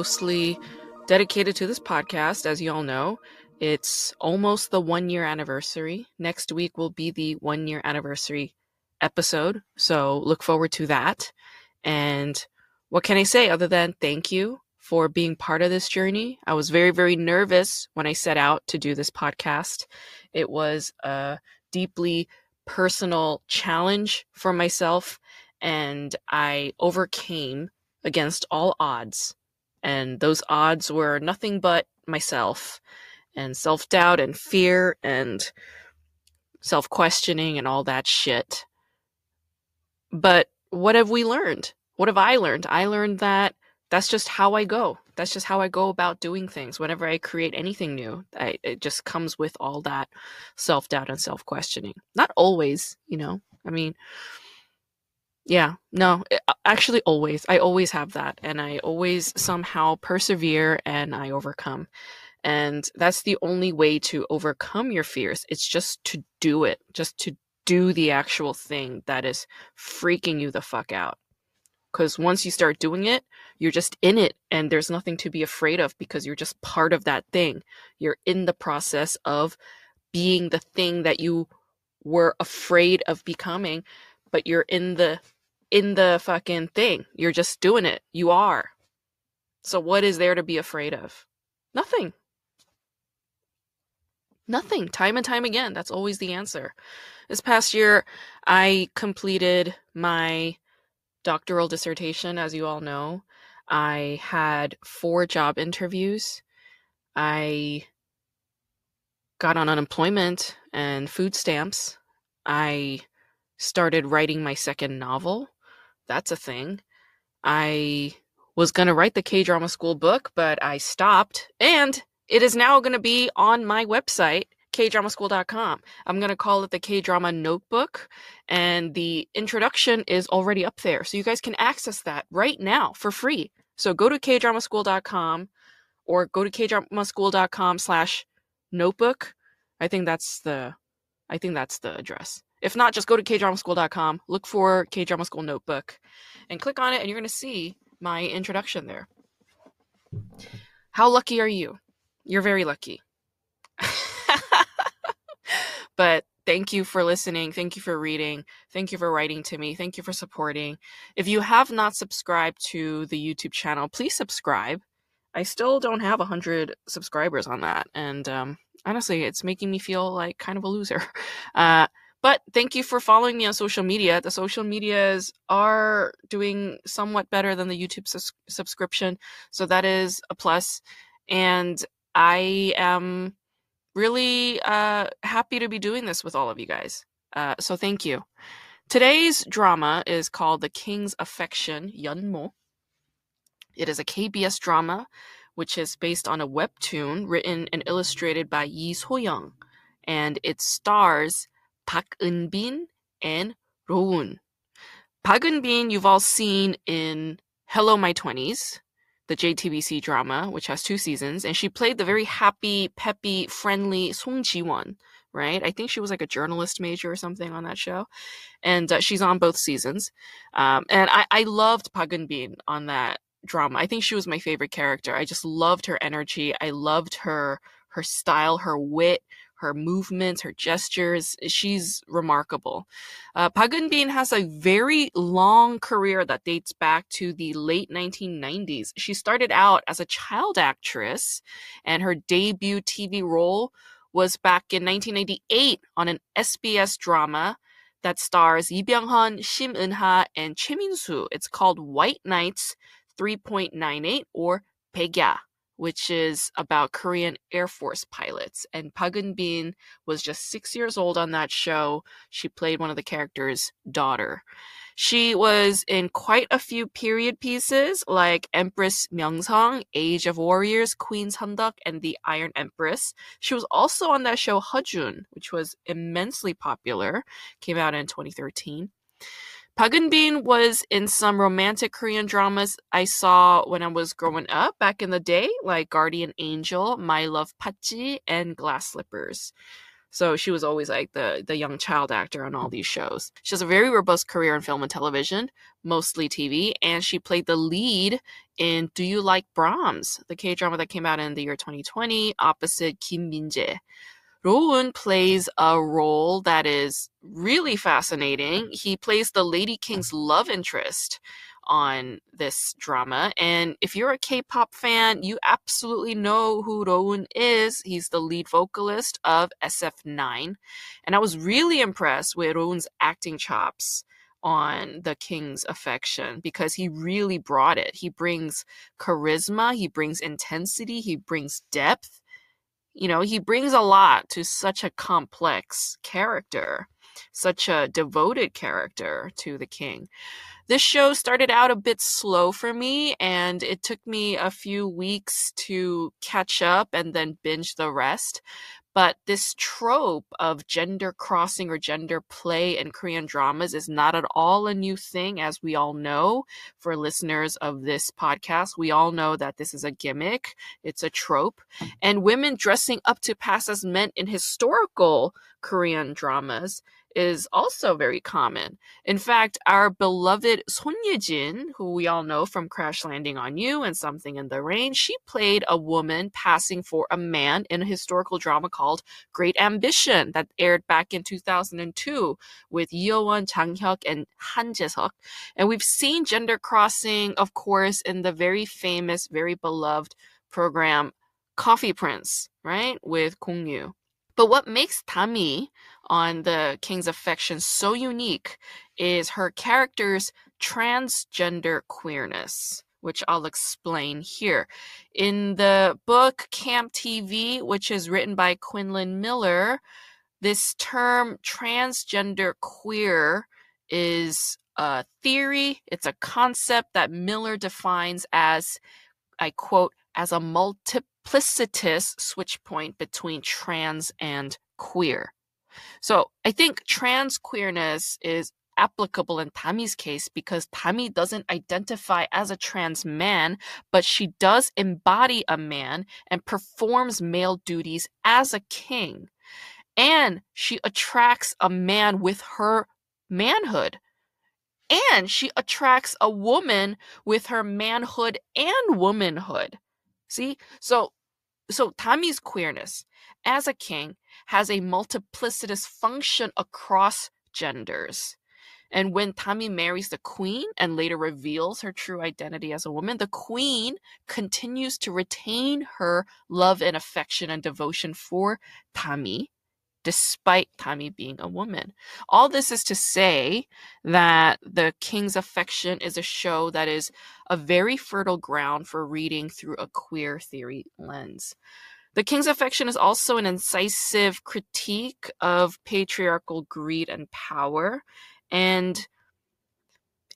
Mostly dedicated to this podcast, as you all know. It's almost the one year anniversary. Next week will be the one year anniversary episode. So look forward to that. And what can I say other than thank you for being part of this journey? I was very, very nervous when I set out to do this podcast. It was a deeply personal challenge for myself, and I overcame against all odds. And those odds were nothing but myself and self doubt and fear and self questioning and all that shit. But what have we learned? What have I learned? I learned that that's just how I go. That's just how I go about doing things. Whenever I create anything new, I, it just comes with all that self doubt and self questioning. Not always, you know. I mean, yeah, no, actually, always. I always have that. And I always somehow persevere and I overcome. And that's the only way to overcome your fears. It's just to do it, just to do the actual thing that is freaking you the fuck out. Because once you start doing it, you're just in it and there's nothing to be afraid of because you're just part of that thing. You're in the process of being the thing that you were afraid of becoming, but you're in the in the fucking thing. You're just doing it. You are. So what is there to be afraid of? Nothing. Nothing. Time and time again. That's always the answer. This past year, I completed my doctoral dissertation, as you all know. I had four job interviews. I got on unemployment and food stamps. I started writing my second novel. That's a thing. I was going to write the K drama school book, but I stopped. And it is now going to be on my website, kdramaschool.com. I'm going to call it the K drama notebook. And the introduction is already up there. So you guys can access that right now for free. So go to kdramaschool.com or go to kdramaschool.com slash notebook. I think that's the I think that's the address. If not, just go to kdramaschool.com, look for K Drama School Notebook, and click on it, and you're going to see my introduction there. How lucky are you? You're very lucky. but thank you for listening. Thank you for reading. Thank you for writing to me. Thank you for supporting. If you have not subscribed to the YouTube channel, please subscribe. I still don't have 100 subscribers on that. And um, honestly, it's making me feel like kind of a loser. Uh, but thank you for following me on social media. The social medias are doing somewhat better than the YouTube sus- subscription. So that is a plus. And I am really uh, happy to be doing this with all of you guys. Uh, so thank you. Today's drama is called The King's Affection, Yeonmo. It is a KBS drama which is based on a webtoon written and illustrated by Yi So-young. And it stars Park Eun-bin and Rowoon. Park Eun-bin you've all seen in Hello My 20s, the JTBC drama, which has two seasons, and she played the very happy, peppy, friendly Song Ji-won, right? I think she was like a journalist major or something on that show, and uh, she's on both seasons. Um, and I, I loved Park Eun-bin on that drama. I think she was my favorite character. I just loved her energy. I loved her her style, her wit, her movements, her gestures. She's remarkable. Uh, Eun-bin has a very long career that dates back to the late 1990s. She started out as a child actress, and her debut TV role was back in 1998 on an SBS drama that stars Lee Byung-hun, Shim Eun-ha, and Choi Min-soo. It's called White Nights 3.98 or Baekya, which is about Korean Air Force pilots. And Park Eun-bin was just six years old on that show. She played one of the characters' daughter. She was in quite a few period pieces like Empress Myeongseong, Age of Warriors, Queen Seondeok, and The Iron Empress. She was also on that show Hejun, which was immensely popular, came out in 2013. Park Eun-bin was in some romantic Korean dramas I saw when I was growing up back in the day, like Guardian Angel, My Love Patzzi, and Glass Slippers. So she was always like the the young child actor on all these shows. She has a very robust career in film and television, mostly TV, and she played the lead in Do You Like Brahms, the K drama that came out in the year 2020, opposite Kim Min-jae. Rowoon plays a role that is really fascinating. He plays the Lady King's love interest on this drama. And if you're a K-pop fan, you absolutely know who Rowoon is. He's the lead vocalist of SF9. And I was really impressed with Rowoon's acting chops on the king's affection because he really brought it. He brings charisma, he brings intensity, he brings depth you know, he brings a lot to such a complex character, such a devoted character to the king. This show started out a bit slow for me, and it took me a few weeks to catch up and then binge the rest. But this trope of gender crossing or gender play in Korean dramas is not at all a new thing, as we all know. For listeners of this podcast, we all know that this is a gimmick, it's a trope. And women dressing up to pass as men in historical Korean dramas is also very common. In fact, our beloved Son Ye-jin, who we all know from Crash Landing on You and Something in the Rain, she played a woman passing for a man in a historical drama called Great Ambition that aired back in 2002 with Yeowon, Jang Hyuk, and Han Jae-seok. And we've seen gender crossing, of course, in the very famous, very beloved program Coffee Prince, right, with Gong Yoo. But what makes Tami on the King's Affection so unique is her character's transgender queerness, which I'll explain here. In the book Camp TV, which is written by Quinlan Miller, this term transgender queer is a theory, it's a concept that Miller defines as, I quote, as a multiplicitous switch point between trans and queer. So I think trans queerness is applicable in Tammy's case because Tammy doesn't identify as a trans man, but she does embody a man and performs male duties as a king. And she attracts a man with her manhood. And she attracts a woman with her manhood and womanhood. See? So so Tammy's queerness as a king has a multiplicitous function across genders. And when Tami marries the queen and later reveals her true identity as a woman, the queen continues to retain her love and affection and devotion for Tami despite Tami being a woman. All this is to say that The King's Affection is a show that is a very fertile ground for reading through a queer theory lens. The King's Affection is also an incisive critique of patriarchal greed and power and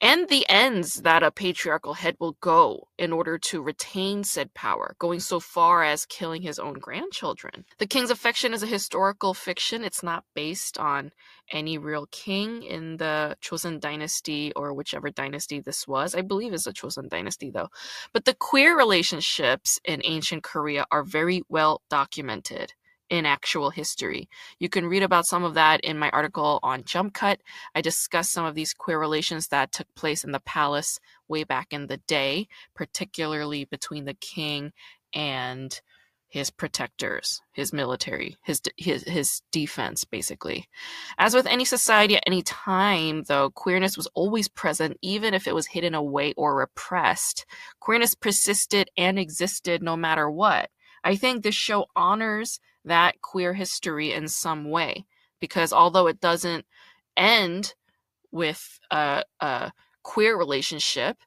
and the ends that a patriarchal head will go in order to retain said power, going so far as killing his own grandchildren. The King's Affection is a historical fiction. It's not based on any real king in the Joseon dynasty or whichever dynasty this was. I believe it's the Joseon dynasty though. But the queer relationships in ancient Korea are very well documented in actual history. You can read about some of that in my article on Jump Cut. I discuss some of these queer relations that took place in the palace way back in the day, particularly between the king and his protectors, his military, his his his defense basically. As with any society at any time, though, queerness was always present even if it was hidden away or repressed. Queerness persisted and existed no matter what. I think this show honors that queer history in some way because although it doesn't end with a, a queer relationship,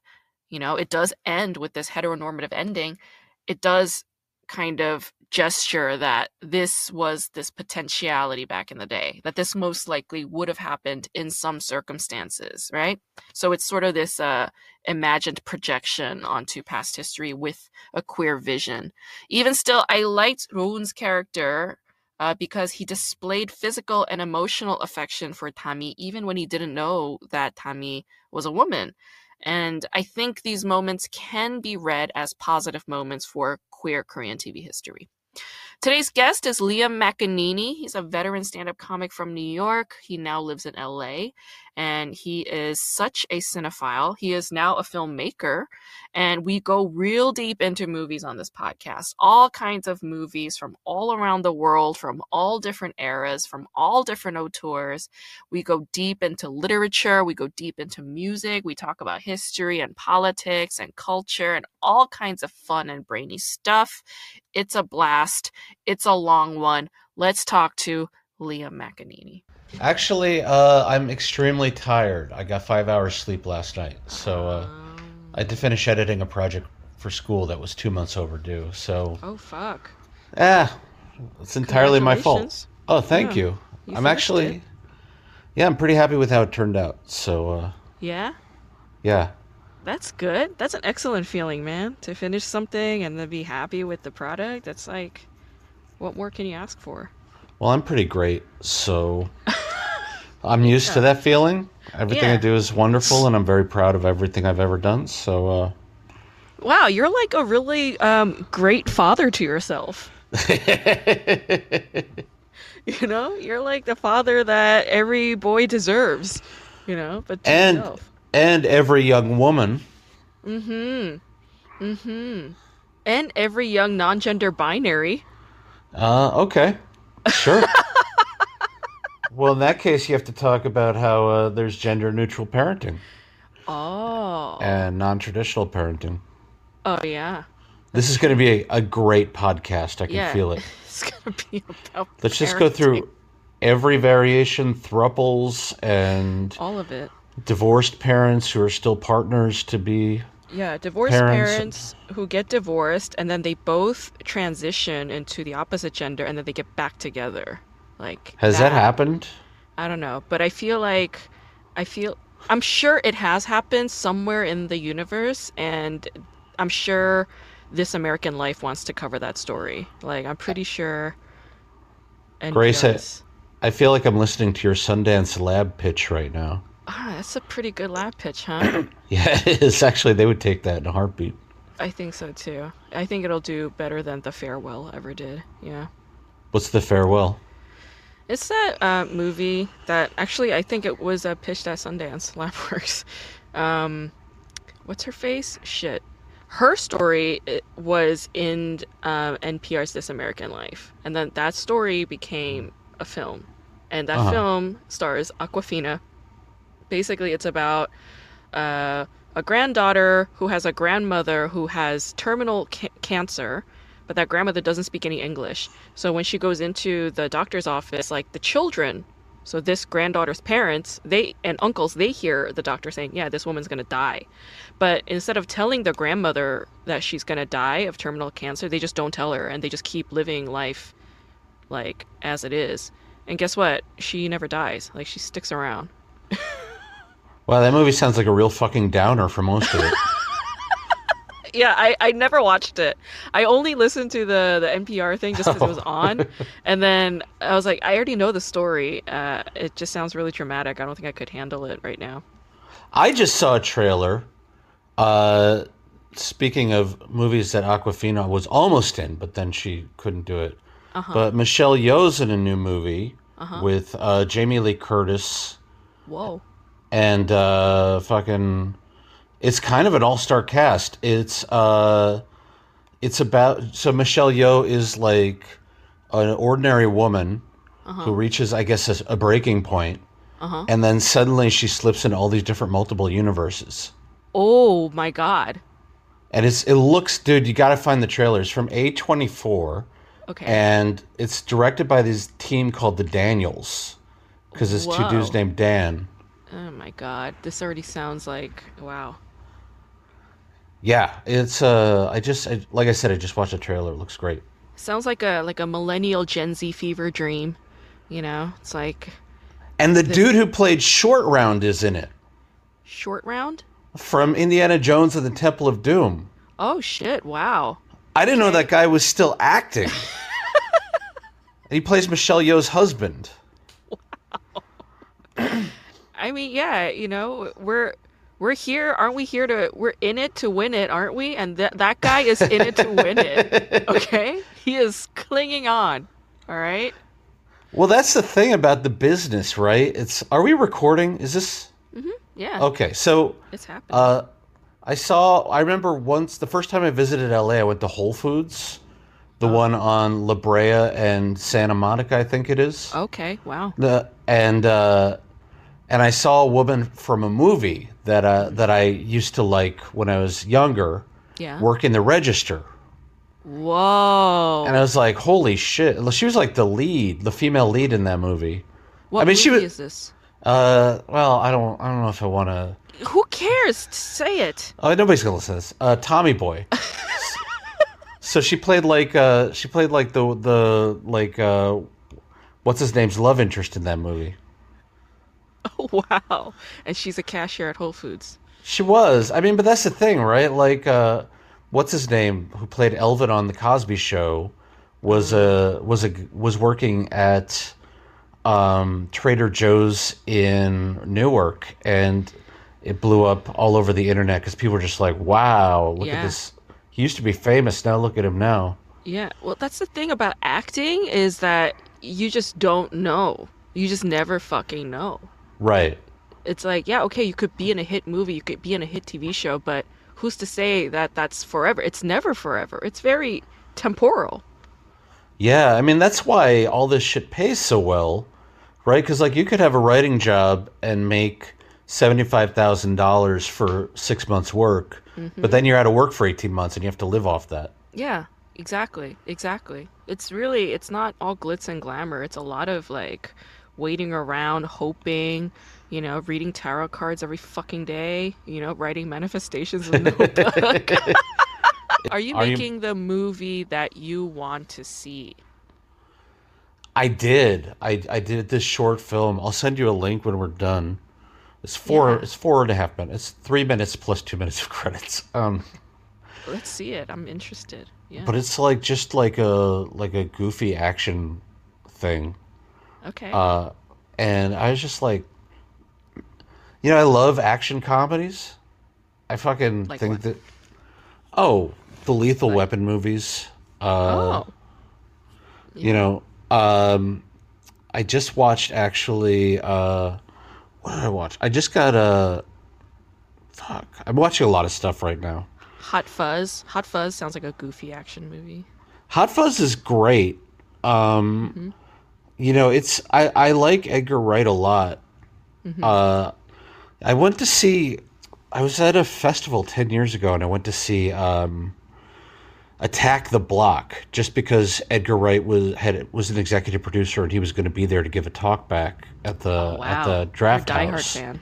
you know, it does end with this heteronormative ending. It does kind of gesture that this was this potentiality back in the day, that this most likely would have happened in some circumstances, right? So it's sort of this uh, imagined projection onto past history with a queer vision. Even still, I liked Rowoon's character uh, because he displayed physical and emotional affection for Tami even when he didn't know that Tami was a woman. And I think these moments can be read as positive moments for queer Korean TV history. Today's guest is Liam McEneaney. He's a veteran stand up comic from New York. He now lives in LA and he is such a cinephile. He is now a filmmaker, and we go real deep into movies on this podcast. All kinds of movies from all around the world, from all different eras, from all different auteurs. We go deep into literature, we go deep into music, we talk about history and politics and culture and all kinds of fun and brainy stuff. It's a blast. It's a long one. Let's talk to Liam McEneaney. Actually, uh, I'm extremely tired. I got five hours sleep last night, so uh, I had to finish editing a project for school that was two months overdue. So, Oh fuck. ah, it's entirely my fault. Oh, thank Yeah, you. you I'm actually, it. yeah, I'm pretty happy with how it turned out. So, uh, Yeah? yeah, That's good. That's an excellent feeling, man. To finish something and then be happy with the product. That's like what more can you ask for? Well, I'm pretty great, so I'm used to that feeling. Everything I do is wonderful, and I'm very proud of everything I've ever done. So, uh, Wow, you're like a really um, great father to yourself. You know, you're like the father that every boy deserves. You know, but to and yourself. and every young woman. Mm-hmm. Mm-hmm. And every young non-gender binary. Uh, okay, sure. well, in that case, you have to talk about how uh, there's gender neutral parenting Oh. and non traditional parenting. Oh yeah. This is going to be a, a great podcast. I can Yeah. feel it. It's gonna be about. Let's just go through every variation, thruples, and all of it. divorced parents who are still partners to be. Yeah, divorced Parents. parents. who get divorced and then they both transition into the opposite gender and then they get back together. Like Has that happened? I don't know, but I feel like I feel I'm sure it has happened somewhere in the universe and I'm sure this American Life wants to cover that story. Like I'm pretty sure and Grace, I- I feel like I'm listening to your Sundance lab pitch right now. Ah, that's a pretty good lab pitch, huh? Yeah, it is. Actually, they would take that in a heartbeat. I think so too. I think it'll do better than The Farewell ever did. Yeah. What's the farewell? It's that uh, movie that actually I think it was uh, pitched at Sundance Labworks. Um, what's her face? Shit. Her story was in um, NPR's This American Life, and then that story became a film, and that Uh-huh. film stars Awkwafina. Basically, it's about uh, a granddaughter who has a grandmother who has terminal ca- cancer, but that grandmother doesn't speak any English. So when she goes into the doctor's office, like the children, so this granddaughter's parents, they and uncles, they hear the doctor saying, "Yeah, this woman's gonna die," but instead of telling the grandmother that she's gonna die of terminal cancer, they just don't tell her, and they just keep living life like as it is. And guess what? She never dies. Like she sticks around. Wow, that movie sounds like a real fucking downer for most of it. Yeah, I, I never watched it. I only listened to the, the NPR thing just because it was on. And then I was like, I already know the story. Uh, it just sounds really traumatic. I don't think I could handle it right now. I just saw a trailer. Uh, speaking of movies that Awkwafina was almost in, but then she couldn't do it. But Michelle Yeoh's in a new movie with uh, Jamie Lee Curtis Whoa. And uh, fucking. It's kind of an all-star cast. It's uh, it's about so Michelle Yeoh is like an ordinary woman who reaches, I guess, a, a breaking point, and then suddenly she slips into all these different multiple universes. Oh my god. And it's it looks, dude. You got to find the trailers from A24, Okay. and it's directed by this team called the Daniels, because it's two dudes named Dan. Oh my god. This already sounds like wow. Yeah, it's uh, I just I, like I said, I just watched the trailer. It looks great. Sounds like a like a millennial Gen Z fever dream. You know, it's like And the dude who played Short Round is in it short round. from Indiana Jones and the Temple of Doom. Oh shit! Wow. I didn't know that guy was still acting. he plays Michelle Yeoh's husband. I mean, yeah, you know, we're we're here, aren't we? Here to we're in it to win it, aren't we? And that that guy is in it to win it. Okay, he is clinging on. All right. Well, that's the thing about the business, right? It's are we recording? Is this Mm-hmm. Yeah, okay? So, it's happening. uh, I saw. I remember once the first time I visited LA, I went to Whole Foods, the one on La Brea and Santa Monica, I think it is. okay. Wow. The and uh, and I saw a woman from a movie that uh, that I used to like when I was younger Yeah. working the register, Whoa. and I was like, "Holy shit!" She was like the lead, the female lead in that movie. what I mean, she movie was- is this? Uh, well, I don't, I don't know if I want to. Who cares? Say it. Oh, nobody's gonna listen to this. Uh, Tommy Boy. so she played like uh, she played like the the like uh, what's his name's love interest in that movie. Oh wow. And she's a cashier at Whole Foods. She was. I mean, but that's the thing, right? Like, uh, what's his name? Who played Elvin on the Cosby Show? Was a was a was working at um, Trader Joe's in Newark, and it blew up all over the internet because people were just like, "Wow, look Yeah. at this." He used to be famous. Now look at him now. Yeah. Well, that's the thing about acting is that you just don't know. You just never fucking know. Right. It's like, yeah, okay, you could be in a hit movie, you could be in a hit TV show, but who's to say that that's forever? It's never forever. It's very temporal. Yeah, I mean that's why all this shit pays so well, right? Because like you could have a writing job and make seventy five thousand dollars for six months' work, but mm-hmm. then you're out of work for eighteen months and you have to live off that. Yeah, exactly. Exactly. It's really it's not all glitz and glamour. It's a lot of like waiting around, hoping, you know, reading tarot cards every fucking day, you know, writing manifestations in notebook. Are you Are you- making the movie that you want to see? I did. I I did this short film. I'll send you a link when we're done. It's four. Yeah. It's four and a half minutes. It's three minutes plus two minutes of credits. Um, Let's see it. I'm interested. Yeah. but it's like just like a like a goofy action thing. Okay. Uh, and I was just like, you know, I love action comedies. I fucking Like think what? that. Oh, the Lethal Weapon movies. Uh, oh. You know, um, I just watched actually. Uh, what did I watch? I just got a. Fuck, I'm watching a lot of stuff right now. Hot Fuzz. Hot Fuzz sounds like a goofy action movie. Hot Fuzz is great. Um, You know, it's I, I like Edgar Wright a lot. Uh, I went to see. I was at a festival ten years ago, and I went to see um, Attack the Block just because Edgar Wright was had was an executive producer, and he was going to be there to give a talk back at the Oh, wow. at the draft You're a house. fan.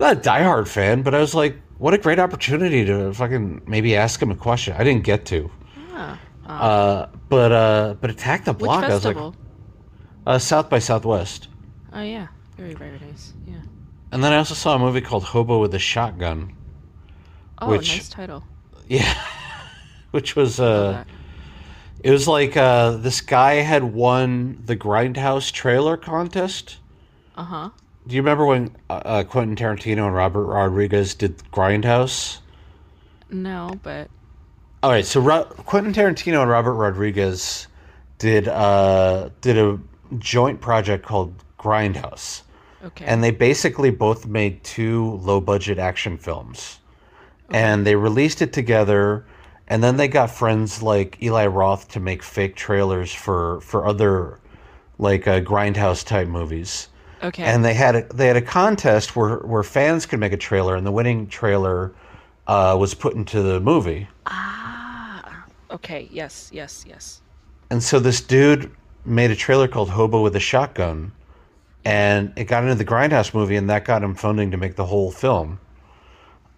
Not a diehard fan, but I was like, what a great opportunity to fucking maybe ask him a question. I didn't get to. Ah. Uh, but uh, but Attack the Block, I was like? Uh, South by Southwest. oh yeah. Very, very nice. Yeah. And then I also saw a movie called Hobo with a Shotgun. Oh, Which- nice title. Yeah. Which was uh it was like uh this guy had won the Grindhouse trailer contest. Uh huh. Do you remember when uh, uh, Quentin Tarantino and Robert Rodriguez did Grindhouse? No, but All right, so Ro- Quentin Tarantino and Robert Rodriguez did uh did a joint project called Grindhouse. okay. and they basically both made two low budget action films and they released it together and then they got friends like Eli Roth to make fake trailers for for other like uh, grindhouse type movies okay. and they had a, they had a contest where where fans could make a trailer and the winning trailer uh, was put into the movie ah. Okay. Yes. Yes. Yes. And so this dude made a trailer called Hobo with a Shotgun, and it got into the Grindhouse movie, and that got him funding to make the whole film.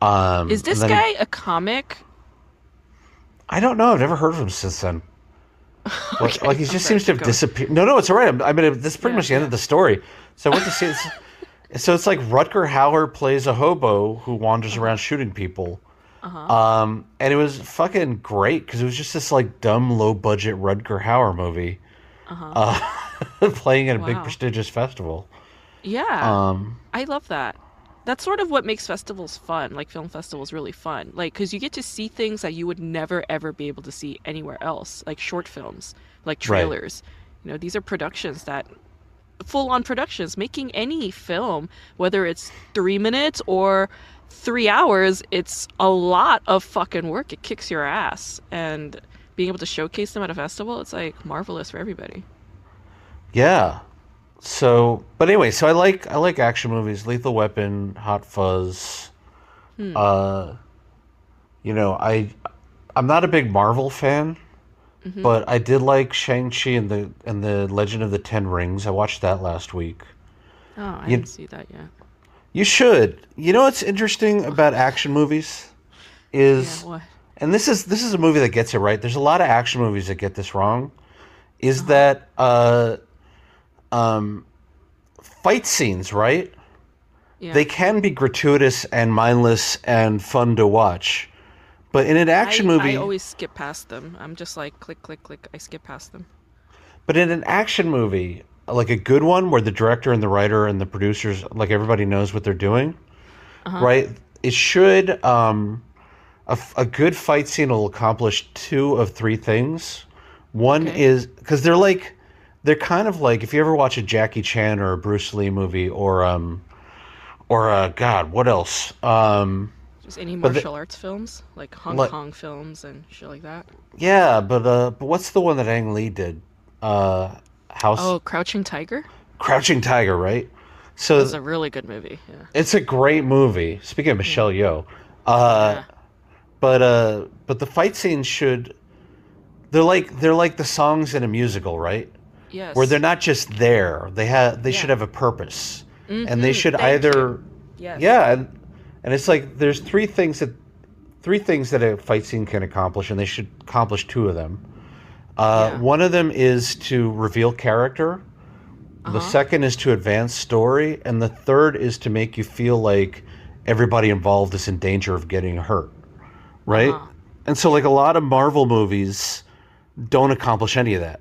Um, Is this guy he- a comic? I don't know. I've never heard of him since then. Like, Okay, like he I'm just sorry, seems to have going. disappeared. No, no, it's all right. I mean, this is pretty Yeah, much the end yeah. of the story. So I went to see it. So it's like Rutger Hauer plays a hobo who wanders Uh-huh. around shooting people. Um, and it was fucking great because it was just this like dumb, low budget Rutger Hauer movie uh, playing at a big Uh-huh. Prestigious festival. Yeah. Um, I love that. That's sort of what makes festivals fun, like film festivals really fun. Like, because you get to see things that you would never ever be able to see anywhere else, like short films, like Right. trailers. You know, these are productions that, full on productions, making any film, whether it's three minutes or three hours, it's a lot of fucking work. It kicks your ass. And being able to showcase them at a festival, it's like marvelous for everybody. Yeah. So, but anyway, so I like I like action movies, Lethal Weapon, Hot Fuzz. Uh, you know, I I'm not a big Marvel fan, but I did like Shang Chi and the and the Legend of the Ten Rings. I watched that last week. Oh, I You- didn't see that yet. You should. You know what's interesting about action movies is Yeah, what? And this is this is a movie that gets it right. There's a lot of action movies that get this wrong. Is that uh um fight scenes, right? Yeah. They can be gratuitous and mindless and fun to watch. But in an action I, movie, I always skip past them. I'm just like click, click, click. I skip past them. but in an action movie, like a good one where the director and the writer and the producers, like everybody knows what they're doing, Uh-huh. right? It should um a, a good fight scene will accomplish two of three things. One Okay. is because they're like they're kind of like if you ever watch a Jackie Chan or a Bruce Lee movie or um or uh God, what else? Um Just any But the- martial arts films, like Hong Like- Kong films and shit like that. yeah, but uh but what's the one that Ang Lee did? Uh House Oh, Crouching Tiger. Crouching Tiger, right? So it's a really good movie. Yeah. It's a great movie. Speaking of Michelle Yeoh, uh, Yeah. But uh, but the fight scenes should they're like they're like the songs in a musical, right? Yes. Where they're not just there. They have they Yeah. should have a purpose, and they Mhm, should thank either. Yes. yeah, and and it's like there's three things that three things that a fight scene can accomplish, and they should accomplish two of them. Uh, Yeah. One of them is to reveal character. The Uh-huh. second is to advance story, and the third is to make you feel like everybody involved is in danger of getting hurt, right? Uh-huh. And so, like a lot of Marvel movies, don't accomplish any of that.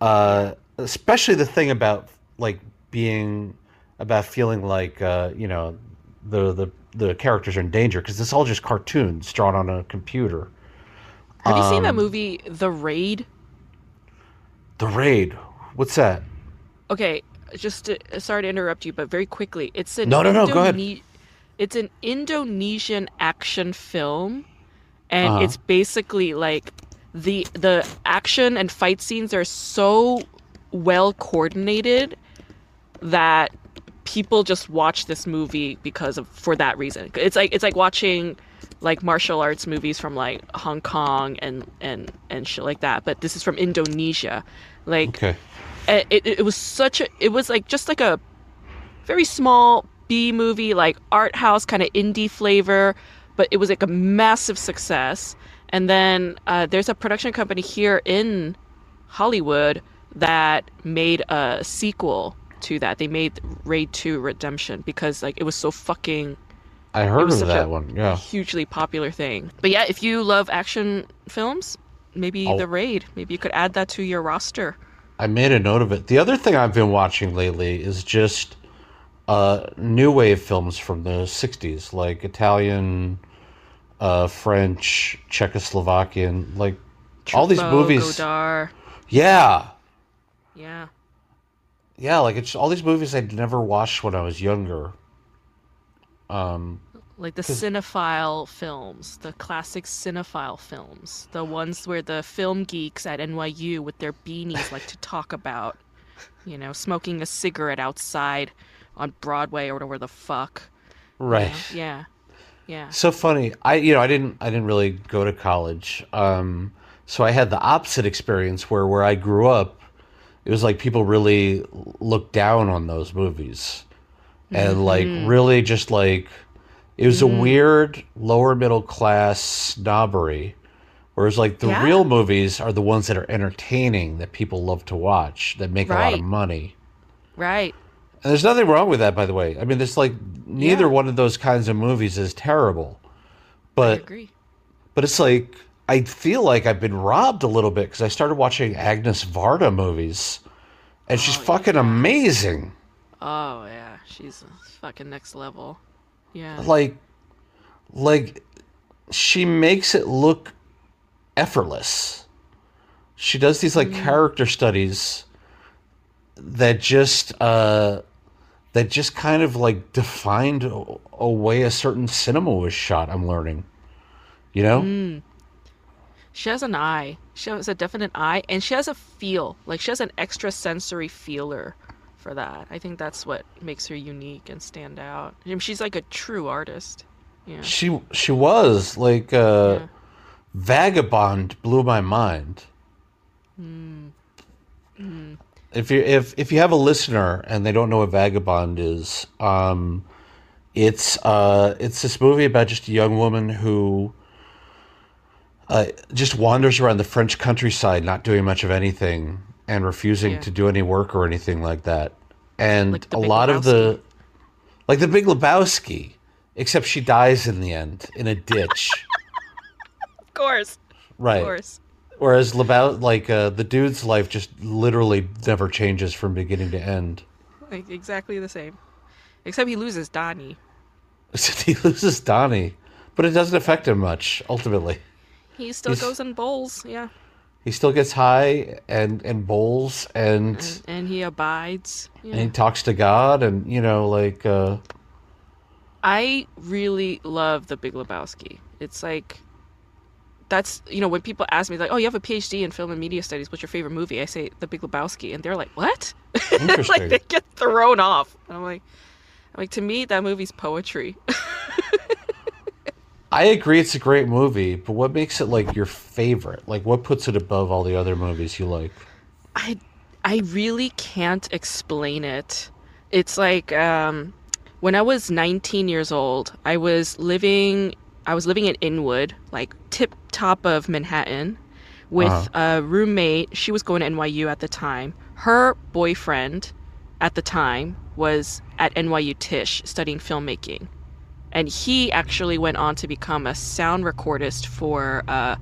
Uh, especially the thing about like being about feeling like uh, you know the the the characters are in danger because it's all just cartoons drawn on a computer. Have you seen that um, movie, The Raid? The raid, what's that? Okay, just to, sorry to interrupt you, but very quickly, it's an No, no, no, go ahead. It's an Indonesian action film, and Uh-huh. it's basically like the the action and fight scenes are so well coordinated that people just watch this movie because of for that reason. It's like it's like watching like martial arts movies from like Hong Kong and and and shit like that, but this is from Indonesia. Like Okay. it, it, it was such a it was like just like a very small b movie like art house kind of indie flavor but it was like a massive success and then uh, there's a production company here in hollywood that made a sequel to that they made raid 2 redemption because like it was so fucking I heard was of such that a one. Yeah. hugely popular thing but yeah if you love action films maybe Oh. the raid maybe you could add that to your roster I made a note of it. The other thing I've been watching lately is just uh, new wave films from the '60s, like Italian, uh, French, Czechoslovakian, like all these movies. Godard. Yeah, yeah yeah, like it's all these movies I'd never watched when I was younger. Um, like the cinephile films, the classic cinephile films, the ones where the film geeks at NYU with their beanies like to talk about, you know, smoking a cigarette outside on Broadway or whatever the fuck. you right. know? Yeah. Yeah. So funny. I you know I didn't I didn't really go to college. Um, so I had the opposite experience where where I grew up, it was like people really looked down on those movies, and like really just like it was a weird lower middle class snobbery Whereas like the Yeah. real movies are the ones that are entertaining that people love to watch that make a lot of money. Right. And there's nothing wrong with that, by the way. I mean, there's like neither Yeah. one of those kinds of movies is terrible, I but agree. but it's like I feel like I've been robbed a little bit because I started watching Agnes Varda movies, and she's Oh, fucking amazing. Oh yeah, she's fucking next level. Yeah. Like, like she makes it look effortless. She does these like character studies that just uh that just kind of like defined a, a way a certain cinema was shot. I'm learning, you know. She has an eye. She has a definite eye, and she has a feel. Like she has an extra sensory feeler for that. I think that's what makes her unique and stand out. I mean, she's like a true artist. Yeah. She she was like uh, Yeah. Vagabond blew my mind. Hmm. If you if if you have a listener and they don't know what Vagabond is, um, it's uh it's this movie about just a young woman who uh, just wanders around the French countryside, not doing much of anything and refusing Yeah. to do any work or anything like that. And Like a lot of the like the Big Lebowski, except she dies in the end in a ditch. Of course. Right. Of course. Whereas Lebowski, like uh, the dude's life, just literally never changes from beginning to end. Like exactly the same. Except he loses Donnie. he loses Donnie, but it doesn't affect him much. Ultimately, He still He's- goes in bowls. Yeah. he still gets high and and bowls and And, and he abides. Yeah. and he talks to God and you know like uh, I really love The Big Lebowski. It's like that's you know when people ask me like, "Oh, you have a PhD in film and media studies. What's your favorite movie?" I say The Big Lebowski, and they're like, "What?" like they get thrown off. And I'm like, I'm like to me that movie's poetry. I agree, it's a great movie, but what makes it like your favorite? Like, what puts it above all the other movies you like? I I really can't explain it. It's like um, when I was 19 years old, I was living I was living in Inwood, like tip top of Manhattan, with Uh-huh. a roommate. She was going to NYU at the time. Her boyfriend at the time was at NYU Tisch studying filmmaking. And he actually went on to become a sound recordist for uh,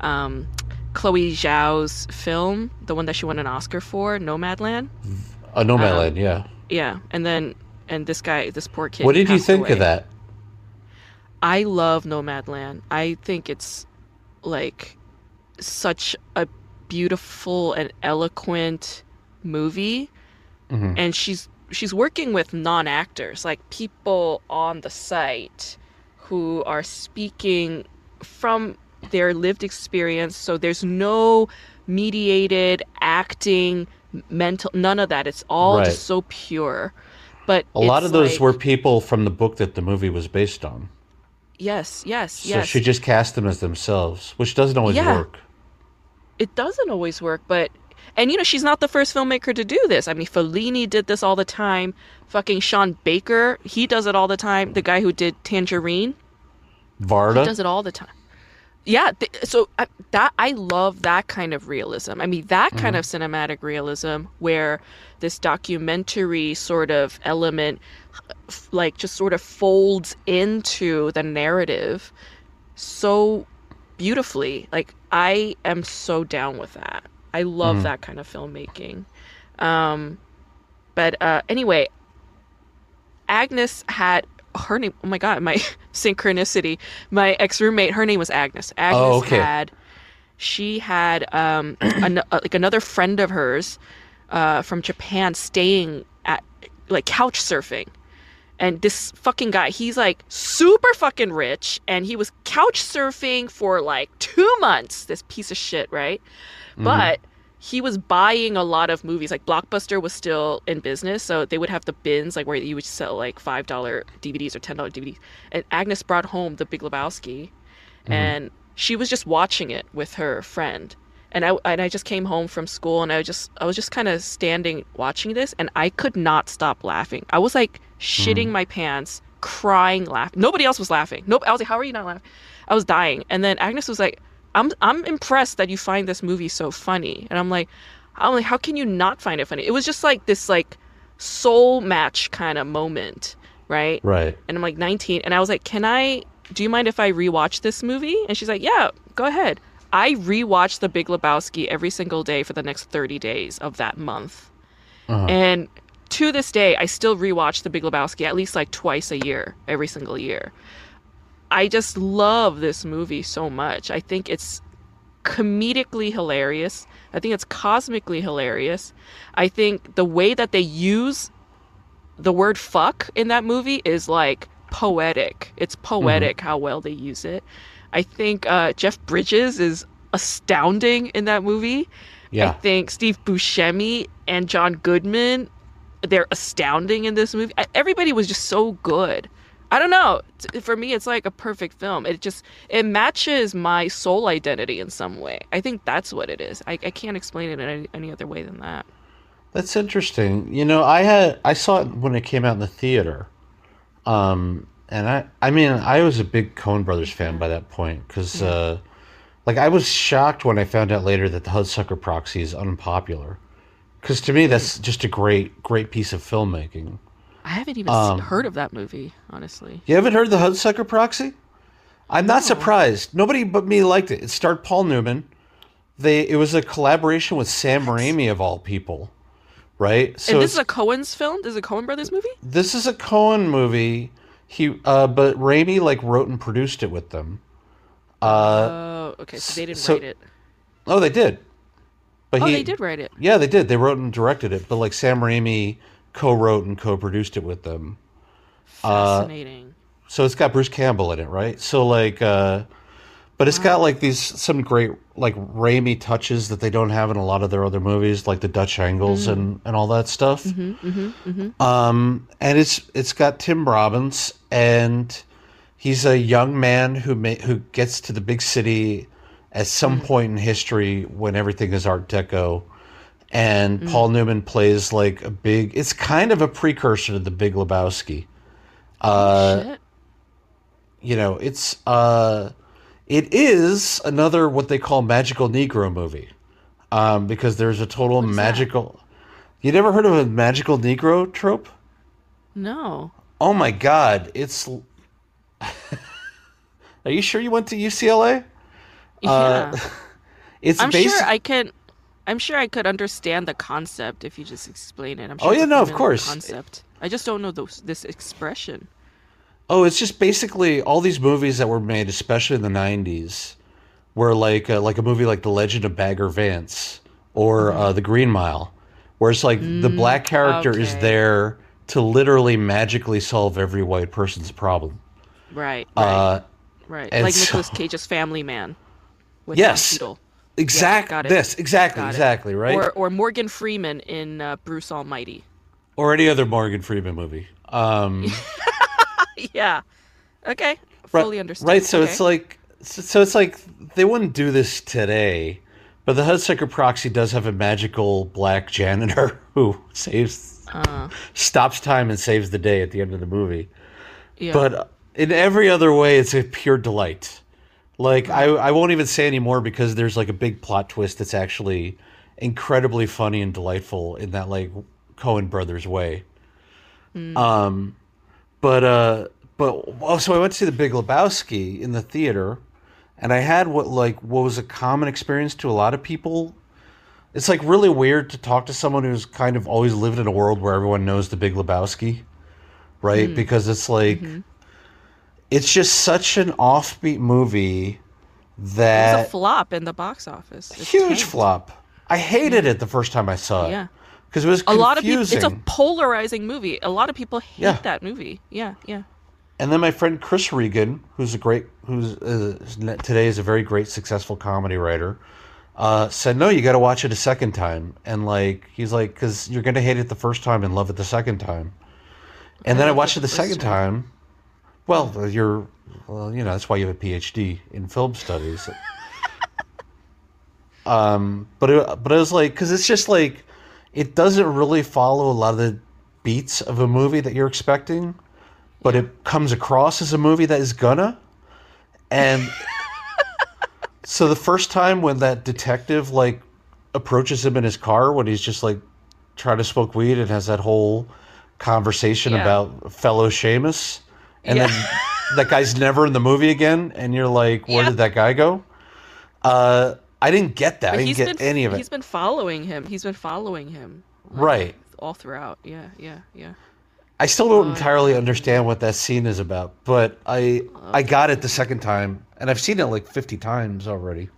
um, Chloe Zhao's film, the one that she won an Oscar for, Nomadland. Uh, Nomadland, yeah. Yeah, and then and this guy, this poor kid. What did you think away. of that? I love Nomadland. I think it's like such a beautiful and eloquent movie. Mhm. And she's she's working with non-actors, like people on the site who are speaking from their lived experience. So there's no mediated acting, mental none of that. It's all Right. just so pure. But A lot of those like- were people from the book that the movie was based on. Yes, yes, So yes. she just cast them as themselves, which doesn't always Yeah. work. it doesn't always work, but and you know she's not the first filmmaker to do this. I mean, Fellini did this all the time. Fucking Sean Baker, he does it all the time. The guy who did Tangerine, he Varda? does it all the time. Yeah, th- so I, that I love that kind of realism. I mean, that kind mm-hmm. of cinematic realism where this documentary sort of element, like, just sort of folds into the narrative so beautifully. Like I am so down with that. I love that kind of filmmaking. Um but uh anyway, Agnes had her name oh my god, my synchronicity. My ex-roommate, her name was Agnes. Agnes Oh, okay. had she had um an, uh, like another friend of hers uh from Japan staying at like couch surfing and this fucking guy, he's like super fucking rich, and he was couch surfing for like two months. This piece of shit, right? Mm-hmm. But he was buying a lot of movies. Like Blockbuster was still in business, so they would have the bins like where you would sell like five dollar DVDs or ten dollar DVDs. And Agnes brought home The Big Lebowski, mm-hmm. and she was just watching it with her friend. And I and I just came home from school, and I was just I was just kind of standing watching this, and I could not stop laughing. I was like shitting mm. my pants, crying, laughing. Nobody else was laughing. Nope. I was like, how are you not laughing? I was dying. And then Agnes was like, I'm I'm impressed that you find this movie so funny. And I'm like, I'm like, how can you not find it funny? It was just like this like soul match kind of moment, right? Right. And I'm like 19, and I was like, can I? Do you mind if I rewatch this movie? And she's like, yeah, go ahead. I rewatched The Big Lebowski every single day for the next 30 days of that month. Uh-huh. And to this day, I still rewatch The Big Lebowski at least like twice a year, every single year. I just love this movie so much. I think it's comedically hilarious. I think it's cosmically hilarious. I think the way that they use the word fuck in that movie is like poetic. It's poetic how well they use it. I think uh, Jeff Bridges is astounding in that movie. I think Steve Buscemi and John Goodman, they're astounding in this movie. I- Everybody was just so good. I don't know. For me, it's like a perfect film. It just it matches my soul identity in some way. I think that's what it is. I, I can't explain it in any, any other way than that. That's interesting. You know, I had I saw it when it came out in the theater, um, and I I mean I was a big Coen Brothers fan by that point because uh, like I was shocked when I found out later that the Hudsucker Proxy is unpopular, because to me that's just a great great piece of filmmaking. I haven't even s- heard of that movie, honestly. You haven't heard the Hudsucker Proxy? I'm not surprised. Nobody but me liked it. It starred Paul Newman. They it was a collaboration with Sam Raimi of all people, right? So and this is a Coen's film. This is a Coen Brothers movie. this is a Coen movie. He uh, but Raimi like wrote and produced it with them. Uh, Oh, okay. So they didn't so- write it. oh, they did. But Oh, he, they did write it. Yeah, they did. They wrote and directed it. But like Sam Raimi co-wrote and co-produced it with them. Uh, Fascinating. So it's got Bruce Campbell in it, right? So like, uh, but it's got like these some great like Raimi touches that they don't have in a lot of their other movies, like the Dutch angles and and all that stuff. Um, and it's it's got Tim Robbins, and he's a young man who ma- who gets to the big city at some point in history when everything is Art Deco. And Paul Newman plays like a big. It's kind of a precursor to the Big Lebowski uh, Shit. you know, it's uh it is another what they call magical negro movie. Um because there's a total that? magical You never heard of a magical negro trope? No. Oh my god, it's Are you sure you went to UCLA? Yeah. Uh, It's I'm based sure I can. I'm sure I could understand the concept if you just explain it. I'm Oh, sure it's yeah, no, of course. Concept. I just don't know those, this expression. Oh, it's just basically all these movies that were made, especially in the '90s, were like uh, like a movie like The Legend of Bagger Vance or uh, The Green Mile, where it's like the black character is there to literally magically solve every white person's problem. Right. Right. Uh, right. and Like so- Nicolas Cage's Family Man. With Yes. Don Cheadle. exact. got it. This exactly, Got it. exactly right. Or Or, or Morgan Freeman in uh, Bruce Almighty. Or any other Morgan Freeman movie. Um, yeah. Okay. Right- Fully understand. Right, so Okay. it's like so, it's like they wouldn't do this today, but the Hudsucker Proxy does have a magical black janitor who saves Uh, stops time and saves the day at the end of the movie. yeah. But in every other way it's a pure delight. Like I I won't even say anymore because there's like a big plot twist that's actually incredibly funny and delightful in that like Coen brothers way. Um but uh but oh, so I went to see the Big Lebowski in the theater, and I had what like what was a common experience to a lot of people. It's like really weird to talk to someone who's kind of always lived in a world where everyone knows the Big Lebowski, right? Because it's like it's just such an offbeat movie that a flop in the box office. It huge tanked. flop. I hated it the first time I saw it. Yeah. Because it was A lot of people. It's a polarizing movie. A lot of people hate Yeah. that movie. Yeah. Yeah. And then my friend Chris Regan, who's a great, who's uh, today is a very great, successful comedy writer, uh, said, "No, you got to watch it a second time." And like, he's like, "Cause you're gonna hate it the first time and love it the second time." And then I watched it the second time. Well, you're, well, you know, that's why you have a PhD in film studies. um, but it, but it was like, cause it's just like, it doesn't really follow a lot of the beats of a movie that you're expecting but it comes across as a movie that is gonna and So the first time when that detective like approaches him in his car when he's just like trying to smoke weed and has that whole conversation Yeah. about fellow shamus, and Yeah. then that guy's never in the movie again, and you're like, where Yeah. did that guy go? Uh, I didn't get that. I didn't get been any of it. he's been following him. He's been following him Right. all throughout. Yeah, yeah, yeah. I still don't uh, entirely understand what that scene is about, but I I uh, got it the second time, and I've seen it like fifty times already.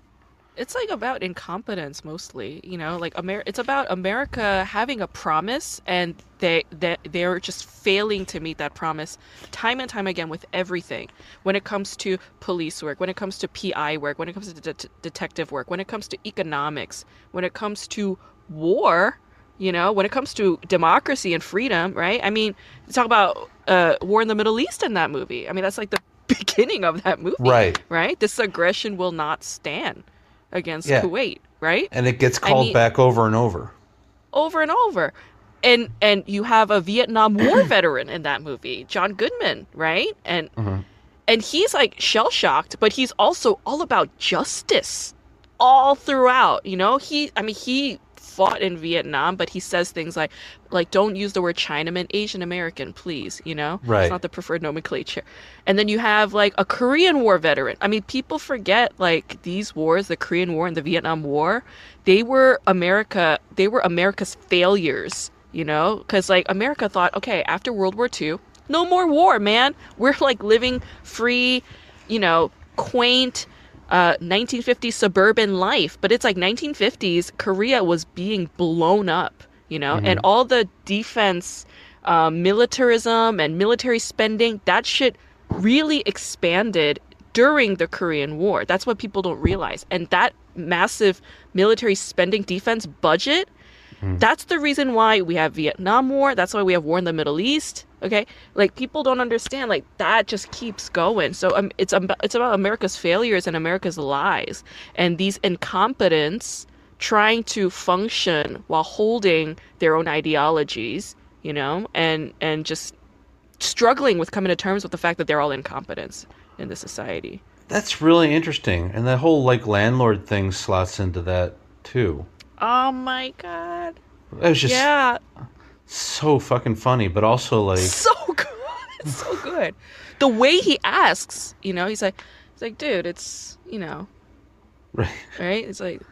It's like about incompetence mostly, you know, like Amer- it's about America having a promise and they they they're just failing to meet that promise time and time again with everything. When it comes to police work, when it comes to PI work, when it comes to det- detective work, when it comes to economics, when it comes to war, you know, when it comes to democracy and freedom, right? I mean, talk about uh, war in the Middle East in that movie. I mean, that's like the beginning of that movie, Right. Right? This aggression will not stand against Yeah. Kuwait, right? And it gets I called mean- back over and over. Over and over. And and you have a Vietnam War veteran in that movie, John Goodman, right? And Mhm. and he's like shell shocked, but he's also all about justice all throughout. You know, he I mean he fought in Vietnam, but he says things like like don't use the word Chinaman, Asian American, please. You know, Right. It's not the preferred nomenclature. And then you have like a Korean War veteran. I mean, people forget like these wars, the Korean War and the Vietnam War, they were America. They were America's failures. You know, because like America thought, okay, after World War II, no more war, man. We're like living free, you know, quaint uh, 1950s suburban life. But it's like 1950s, Korea was being blown up, you know, and all the defense, um, militarism and military spending, that shit really expanded during the Korean War. That's what people don't realize. And that massive military spending defense budget that's the reason why we have Vietnam War. That's why we have war in the Middle East. Okay, like people don't understand. Like that just keeps going. So um, it's um, it's about America's failures and America's lies and these incompetents trying to function while holding their own ideologies. You know, and and just struggling with coming to terms with the fact that they're all incompetents in the society. That's really interesting, and that whole like landlord thing slots into that too. Oh my god! It was just Yeah, so fucking funny, but also like so good. It's so good. The way he asks, you know, he's like, he's like, dude, it's you know, right. right? It's like,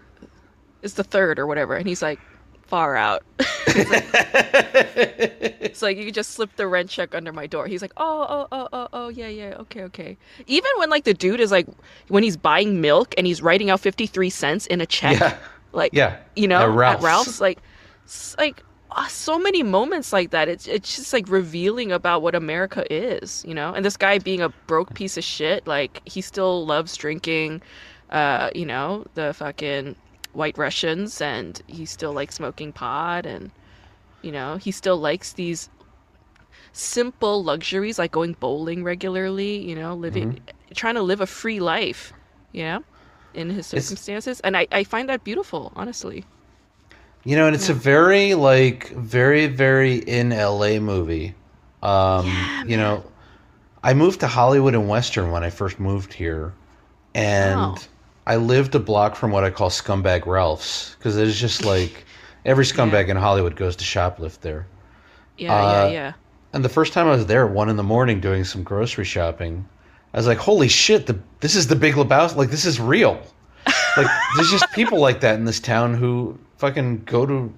it's the third or whatever, and he's like, far out. it's like you just slip the rent check under my door. He's like, oh, oh, oh, oh, oh, yeah, yeah, okay, okay. Even when like the dude is like, when he's buying milk and he's writing out fifty three cents in a check, Yeah. Like Yeah. you know At at Ralph's. Ralph's, like like ah, so many moments like that it's it's just like revealing about what America is you know and this guy being a broke piece of shit like he still loves drinking uh you know the fucking white Russians and he still likes smoking pot and you know he still likes these simple luxuries like going bowling regularly you know living Mm-hmm. trying to live a free life you know in his It's- circumstances and I, I find that beautiful honestly You know, and it's a very like very very in LA movie. Um, you know, I moved to Hollywood and Western when I first moved here, and Wow. I lived a block from what I call Scumbag Ralph's because it's just like every scumbag in Hollywood goes to shoplift there. yeah Uh, yeah yeah And the first time I was there, one in the morning, doing some grocery shopping, I was like, "Holy shit! The, this is the Big Lebowski. Like this is real. Like there's just people like that in this town who fucking go to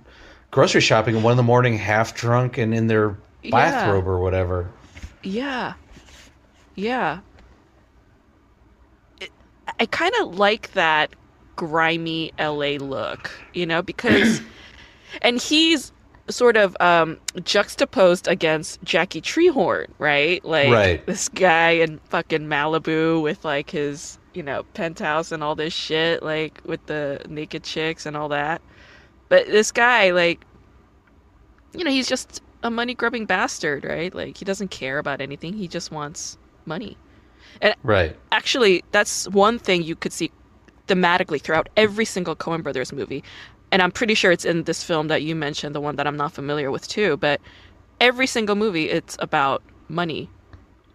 grocery shopping at one in the morning, half drunk and in their Yeah. bathrobe or whatever. Yeah. Yeah. It, I kind of like that grimy LA look, you know, because and he's sort of um juxtaposed against Jackie Treehorn, right? Like Right. this guy in fucking Malibu with like his, you know, penthouse and all this shit like with the naked chicks and all that. But this guy like you know, he's just a money grubbing bastard, right? Like he doesn't care about anything. He just wants money. And Right. Actually, that's one thing you could see thematically throughout every single Coen Brothers movie. And I'm pretty sure it's in this film that you mentioned, the one that I'm not familiar with too, but every single movie it's about money.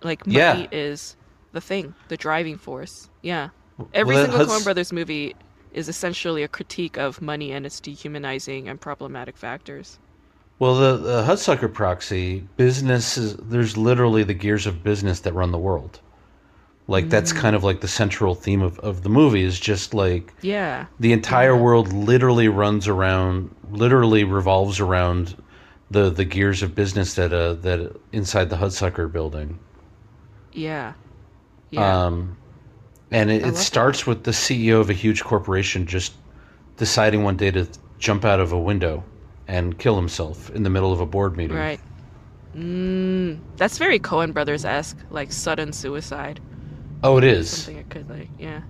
Like money Yeah. is the thing, the driving force. Yeah. Every Well, single Huds- Coen Brothers movie is essentially a critique of money and its dehumanizing and problematic factors. Well, the, the Hudsucker Proxy business is there's literally the gears of business that run the world. Like that's kind of like the central theme of, of the movie is just like Yeah. the entire world literally runs around, literally revolves around the the gears of business that uh that inside the Hudsucker building. Yeah. Yeah. Um, and it, it starts with the CEO of a huge corporation just deciding one day to jump out of a window and kill himself in the middle of a board meeting. right. Mm, that's very Coen Brothers esque, like sudden suicide. Oh, it is. Something it could like, yeah.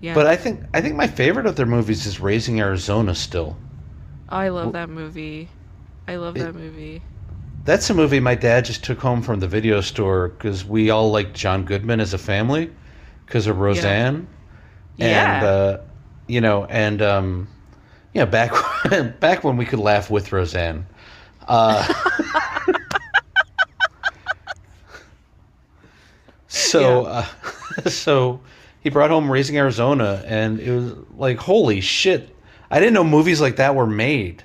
Yeah. But I think I think my favorite of their movies is Raising Arizona. Still, I love that movie. I love It- that movie. that's a movie my dad just took home from the video store because we all liked John Goodman as a family because of Roseanne. Yeah. And uh, you know, and um, yeah, back back when we could laugh with Roseanne. Uh, so, uh, so he brought home Raising Arizona, and it was like, holy shit! I didn't know movies like that were made.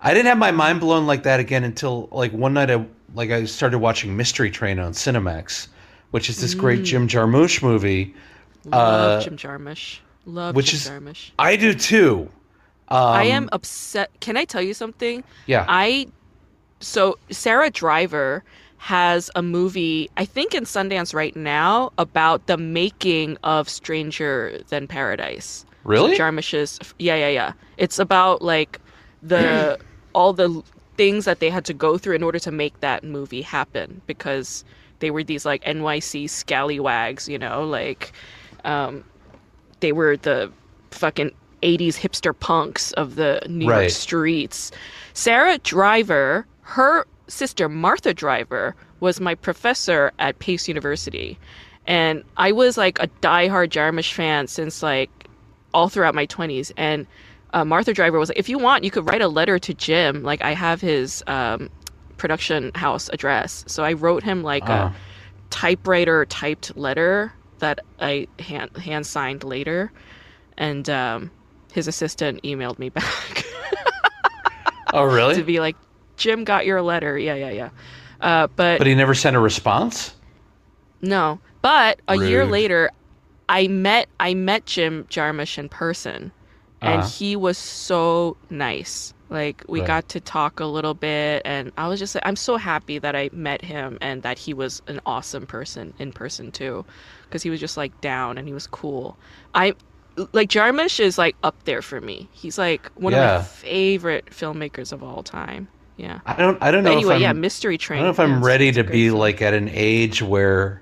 I didn't have my mind blown like that again until like one night. I like I started watching Mystery Train on Cinemax, which is this great Jim Jarmusch movie. Love Uh, Jim Jarmusch. Love which Jim is- Jarmusch. I do too. Um, I am upset. Can I tell you something? Yeah. I so Sara Driver has a movie I think in Sundance right now about the making of Stranger Than Paradise. Really? Jarmusch's yeah yeah yeah. It's about like the all the things that they had to go through in order to make that movie happen because they were these like NYC scallywags, you know, like um they were the fucking 80s hipster punks of the New Right. York streets. Sara Driver, her sister Martha Driver, was my professor at Pace University. And I was like a diehard Jarmusch fan since like all throughout my 20s. And uh, Martha Driver was like, if you want, you could write a letter to Jim. Like, I have his um, production house address. So I wrote him like Ah. a typewriter typed letter that I hand, hand signed later. And um, his assistant emailed me back oh, really? to be like, Jim got your letter. Yeah, yeah, yeah. Uh, but but he never sent a response. no. But a year later, I met I met Jim Jarmusch in person, and Uh-huh. he was so nice. Like we Right. got to talk a little bit, and I was just like, I'm so happy that I met him and that he was an awesome person in person too, because he was just like down and he was cool. I like Jarmusch is like up there for me. He's like one of my favorite filmmakers of all time. Yeah. I don't. I don't But know. anyway, if yeah, Mystery Train. I don't know if yeah, I'm ready to be film. like at an age where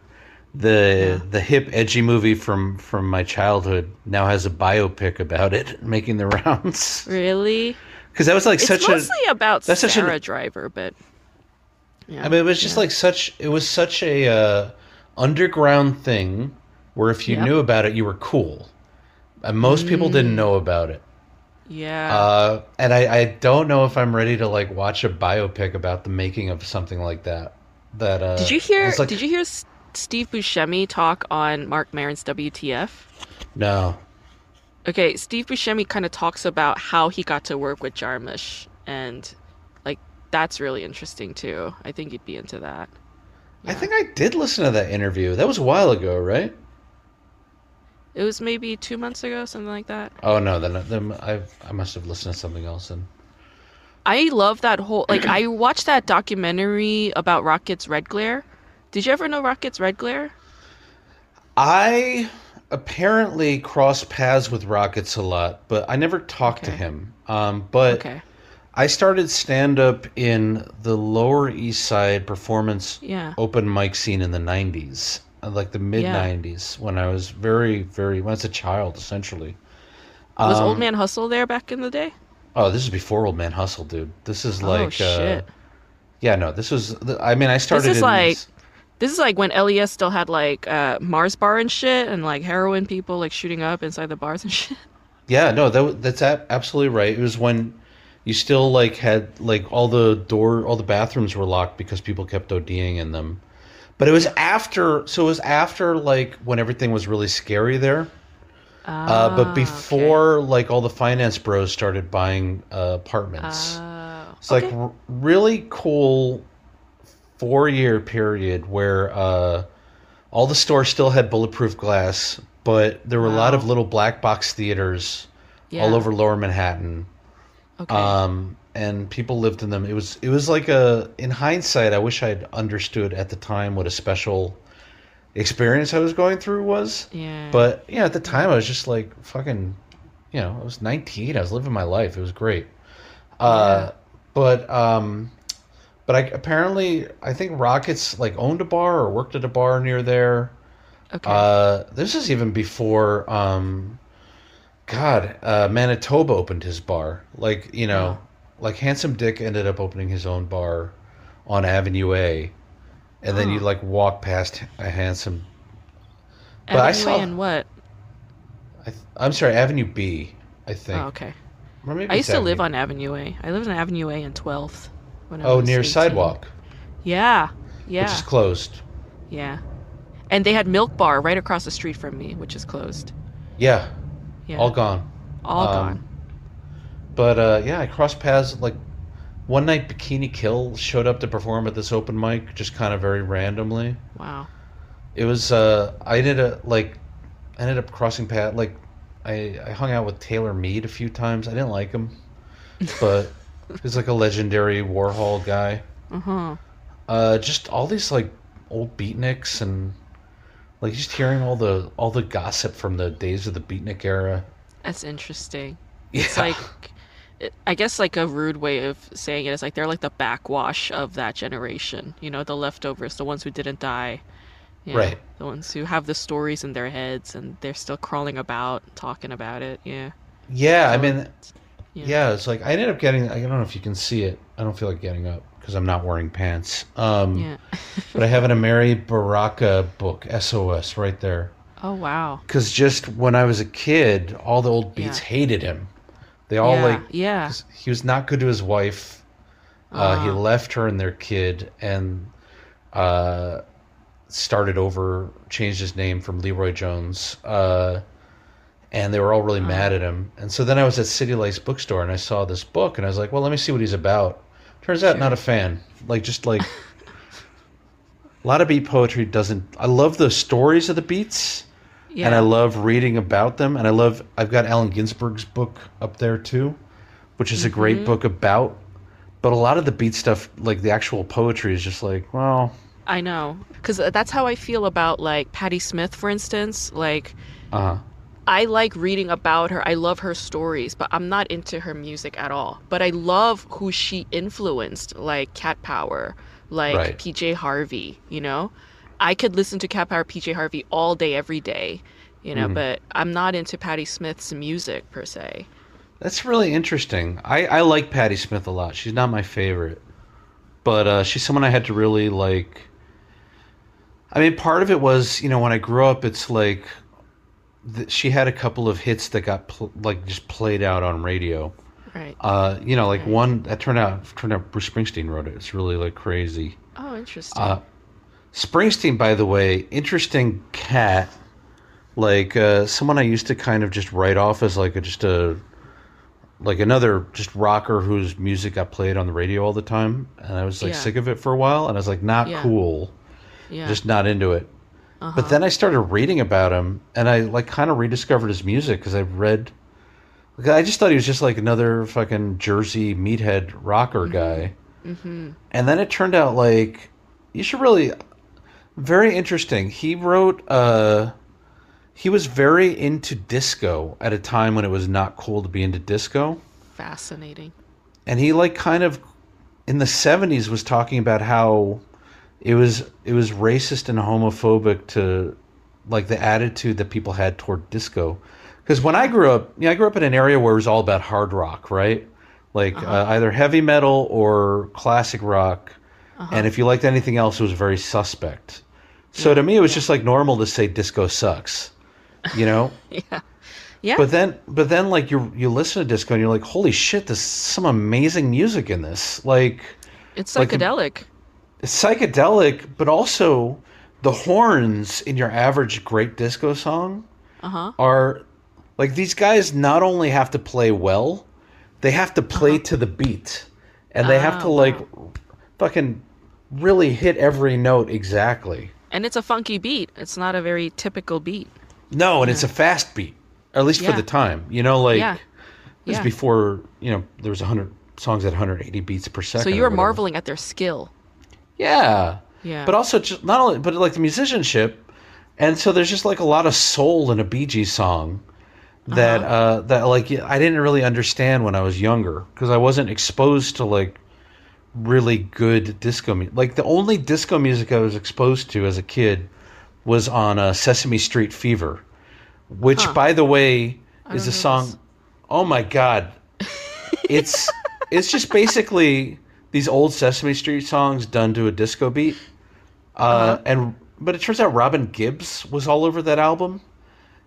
the the hip edgy movie from from my childhood now has a biopic about it making the rounds Really? because that was like It's such mostly a about that's such an- Sara Driver, but yeah. I mean it was just yeah. like such it was such a uh, underground thing where if you Yep. knew about it you were cool and most people didn't Mm. know about it yeah. uh, and I, I don't know if I'm ready to like watch a biopic about the making of something like that that uh, did you hear? like- did you hear Steve Buscemi talk on Marc Maron's WTF? no Okay, Steve Buscemi kind of talks about how he got to work with Jarmusch, and like that's really interesting too. I think you'd be into that. I think I did listen to that interview. That was a while ago, right? It was maybe two months ago, something like that. Oh no, then, then I I must have listened to something else. And I love that whole like I watched that documentary about Rocket's Red Glare. Did you ever know Rocket's Red Glare? I apparently crossed paths with Rockets a lot, but I never talked to him. Um, but Okay. I started stand up in the Lower East Side performance Yeah. open mic scene in the '90s, uh, like the mid '90s, when I was very, very when I was a child, essentially. Was Um, Old Man Hustle there back in the day? Oh, this is before Old Man Hustle, dude. This is Oh, like, uh, shit. yeah, no, this was. I mean, I started. This is like- This is like when LES still had like uh, Mars bar and shit, and like heroin people like shooting up inside the bars and shit. Yeah, no, that, that's absolutely right. It was when you still like had like all the door, all the bathrooms were locked because people kept ODing in them. But it was after, so it was after like when everything was really scary there. Uh, but Ah, before like all the finance bros started buying uh, apartments. Oh, It's like r- really cool four year period where uh, all the stores still had bulletproof glass, but there were a lot of little black box theaters yeah. all over Lower Manhattan. Okay. Um, and people lived in them. It was it was like a in hindsight, I wish I'd understood at the time what a special experience I was going through was. yeah. But yeah, at the time I was just like fucking, you know, I was 19. I was living my life. It was great. Uh, but um, but I apparently I think Rockets like owned a bar or worked at a bar near there. okay. Uh, this is even before um, God, uh, Manitoba opened his bar. Like you know, like Handsome Dick ended up opening his own bar on Avenue A, and then you Oh. like walk past a Handsome. but I Avenue saw- A and what? I th- I'm sorry, Avenue B. I think. Oh, okay. Or maybe I used to live on Avenue A. I lived on Avenue A and 12th. When I Oh, near 18. Sidewalk, Yeah. Yeah. which is closed. yeah. And they had Milk Bar right across the street from me, which is closed. Yeah, Yeah. all gone. All um, gone. But uh, yeah, I crossed paths like one night. Bikini Kill showed up to perform at this open mic, just kind of very randomly. Wow. It was uh, I ended up like I ended up crossing path like I I hung out with Taylor Mead a few times. I didn't like him, but he's like a legendary Warhol guy. Uh huh. Uh, just all these like old beatniks and like just hearing all the all the gossip from the days of the beatnik era. That's interesting. Yeah. It's like, I guess, like a rude way of saying it is like they're like the backwash of that generation. You know, the leftovers, the ones who didn't die. you know, Right. The ones who have the stories in their heads and they're still crawling about, talking about it. Yeah. yeah, I mean, yeah. yeah, it's like I ended up getting. I don't know if you can see it. I don't feel like getting up because I'm not wearing pants. Um, Yeah. but I have an Amiri Baraka book, SOS, right there. Oh wow. Because just when I was a kid, all the old beats Yeah. hated him. They all yeah. like yeah. he was not good to his wife. Uh, he Ah. left her and their kid and uh, started over, changed his name from LeRoi Jones. Uh, and they were all really mad at him. And so then I was at City Lights bookstore and I saw this book and I was like, well, let me see what he's about. Turns out, not a fan. Like, just like a lot of beat poetry doesn't. I love the stories of the beats Yeah. and I love reading about them. And I love. I've got Allen Ginsberg's book up there too, which is a great book about. But a lot of the beat stuff, like the actual poetry, is just like, well, I know, because that's how I feel about like Patti Smith, for instance. Like, uh, I like reading about her. I love her stories, but I'm not into her music at all. But I love who she influenced, like Cat Power, like Right. PJ Harvey. You know, I could listen to Cat Power, PJ Harvey all day, every day. You know, but I'm not into Patti Smith's music per se. that's really interesting. I I like Patti Smith a lot. She's not my favorite, but uh, she's someone I had to really like. I mean, part of it was, you know, when I grew up, it's like th- she had a couple of hits that got pl- like just played out on radio. Right. Uh, you know, like one that turned out turned out Bruce Springsteen wrote it. It's really like crazy. oh, interesting. Uh, Springsteen, by the way, interesting cat. Like uh, someone I used to kind of just write off as like a, just a like another just rocker whose music got played on the radio all the time, and I was like Yeah. sick of it for a while, and I was like not Yeah. cool, yeah. just not into it. uh-huh. But then I started reading about him, and I like kind of rediscovered his music because I read. like, I just thought he was just like another fucking Jersey meathead rocker guy, mm-hmm. and then it turned out like you should really very interesting. He wrote. uh He was very into disco at a time when it was not cool to be into disco Fascinating. and he like kind of in the 70s was talking about how it was it was racist and homophobic to like the attitude that people had toward disco because when i grew up you know, i grew up in an area where it was all about hard rock right like uh, either heavy metal or classic rock and if you liked anything else it was very suspect so to me it was just like normal to say disco sucks you know Yeah. Yeah. but then, but then, like you you listen to disco and you're like, holy shit, there's some amazing music in this. Like it's like psychedelic. it's psychedelic, but also the horns in your average great disco song Uh huh. are Like these guys not only have to play well, they have to play to the beat, and they have Uh-huh. Ah, to like fucking really hit every note exactly. And it's a funky beat. It's not a very typical beat. No, and it's a fast beat, or at least for the time. You know, like Yeah. this Yeah. before you know there was hundred songs at 180 beats per second. So you were marveling at their skill. Yeah. Yeah. But also just not only but like the musicianship and so there's just like a lot of soul in a Bee Gees song that Uh-huh. uh that like I didn't really understand when I was younger because I wasn't exposed to like really good disco music. Like the only disco music I was exposed to as a kid was on uh, Sesame Street Fever, which Huh. by the way is a song this. Oh my god. It's it's just basically these old Sesame Street songs done to a disco beat. Uh, Uh-huh. and but it turns out Robin Gibbs was all over that album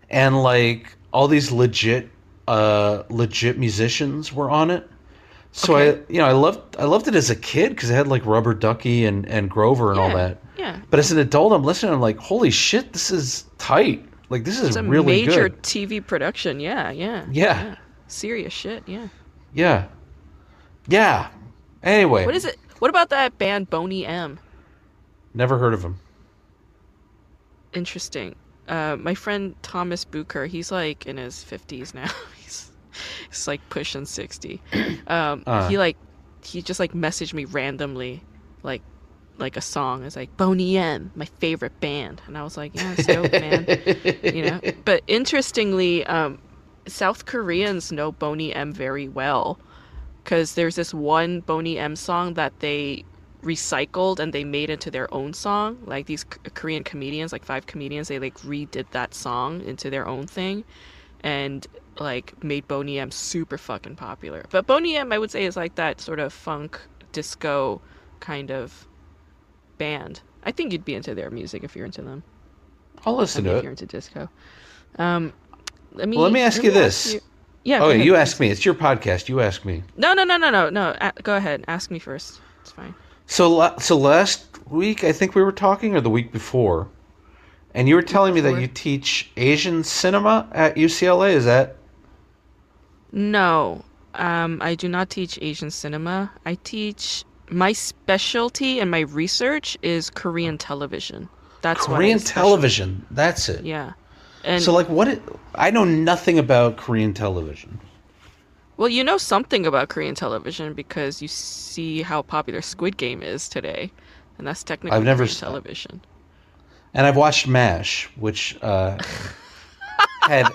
and like all these legit uh legit musicians were on it. So Okay. I you know I loved I loved it as a kid cuz it had like Rubber Ducky and and Grover and all that. Yeah. But as an adult I'm listening I'm like holy shit this is tight. Like this is a really major good. TV production. Yeah, yeah. Yeah. Serious shit. Yeah. Yeah. Yeah. Anyway, What is it? What about that band Boney M? never heard of him. Interesting. Uh, my friend Thomas Bucher, he's like in his fifties now. he's he's like pushing sixty. Um, Uh. he like he just like messaged me randomly, like like a song. It's like Boney M, my favorite band, and I was like, yeah, it's dope, man. you know. But interestingly, um, South Koreans know Boney M very well because there's this one Boney M song that they recycled and they made into their own song. Like these K- Korean comedians, like five comedians, they like redid that song into their own thing, and like made Boney M super fucking popular. But Boney M, I would say, is like that sort of funk disco kind of band. I think you'd be into their music if you're into them. I'll I listen mean, to if it. you're into disco. Um, let me. Well, let me ask you this. you- Yeah. Okay, ahead. you ask me. It's your podcast. You ask me. No, no, no, no, no, no. A- go ahead. Ask me first. It's fine. So, la- so last week I think we were talking, or the week before, and you were telling me that you teach Asian cinema at UCLA. Is that No, um, I do not teach Asian cinema. I teach my specialty and my research is Korean television. That's Korean television? That's it. Yeah, and So, like, what? It, I know nothing about Korean television. well, you know something about Korean television because you see how popular Squid Game is today, and that's technically I've never Korean television. And I've watched MASH, which uh, had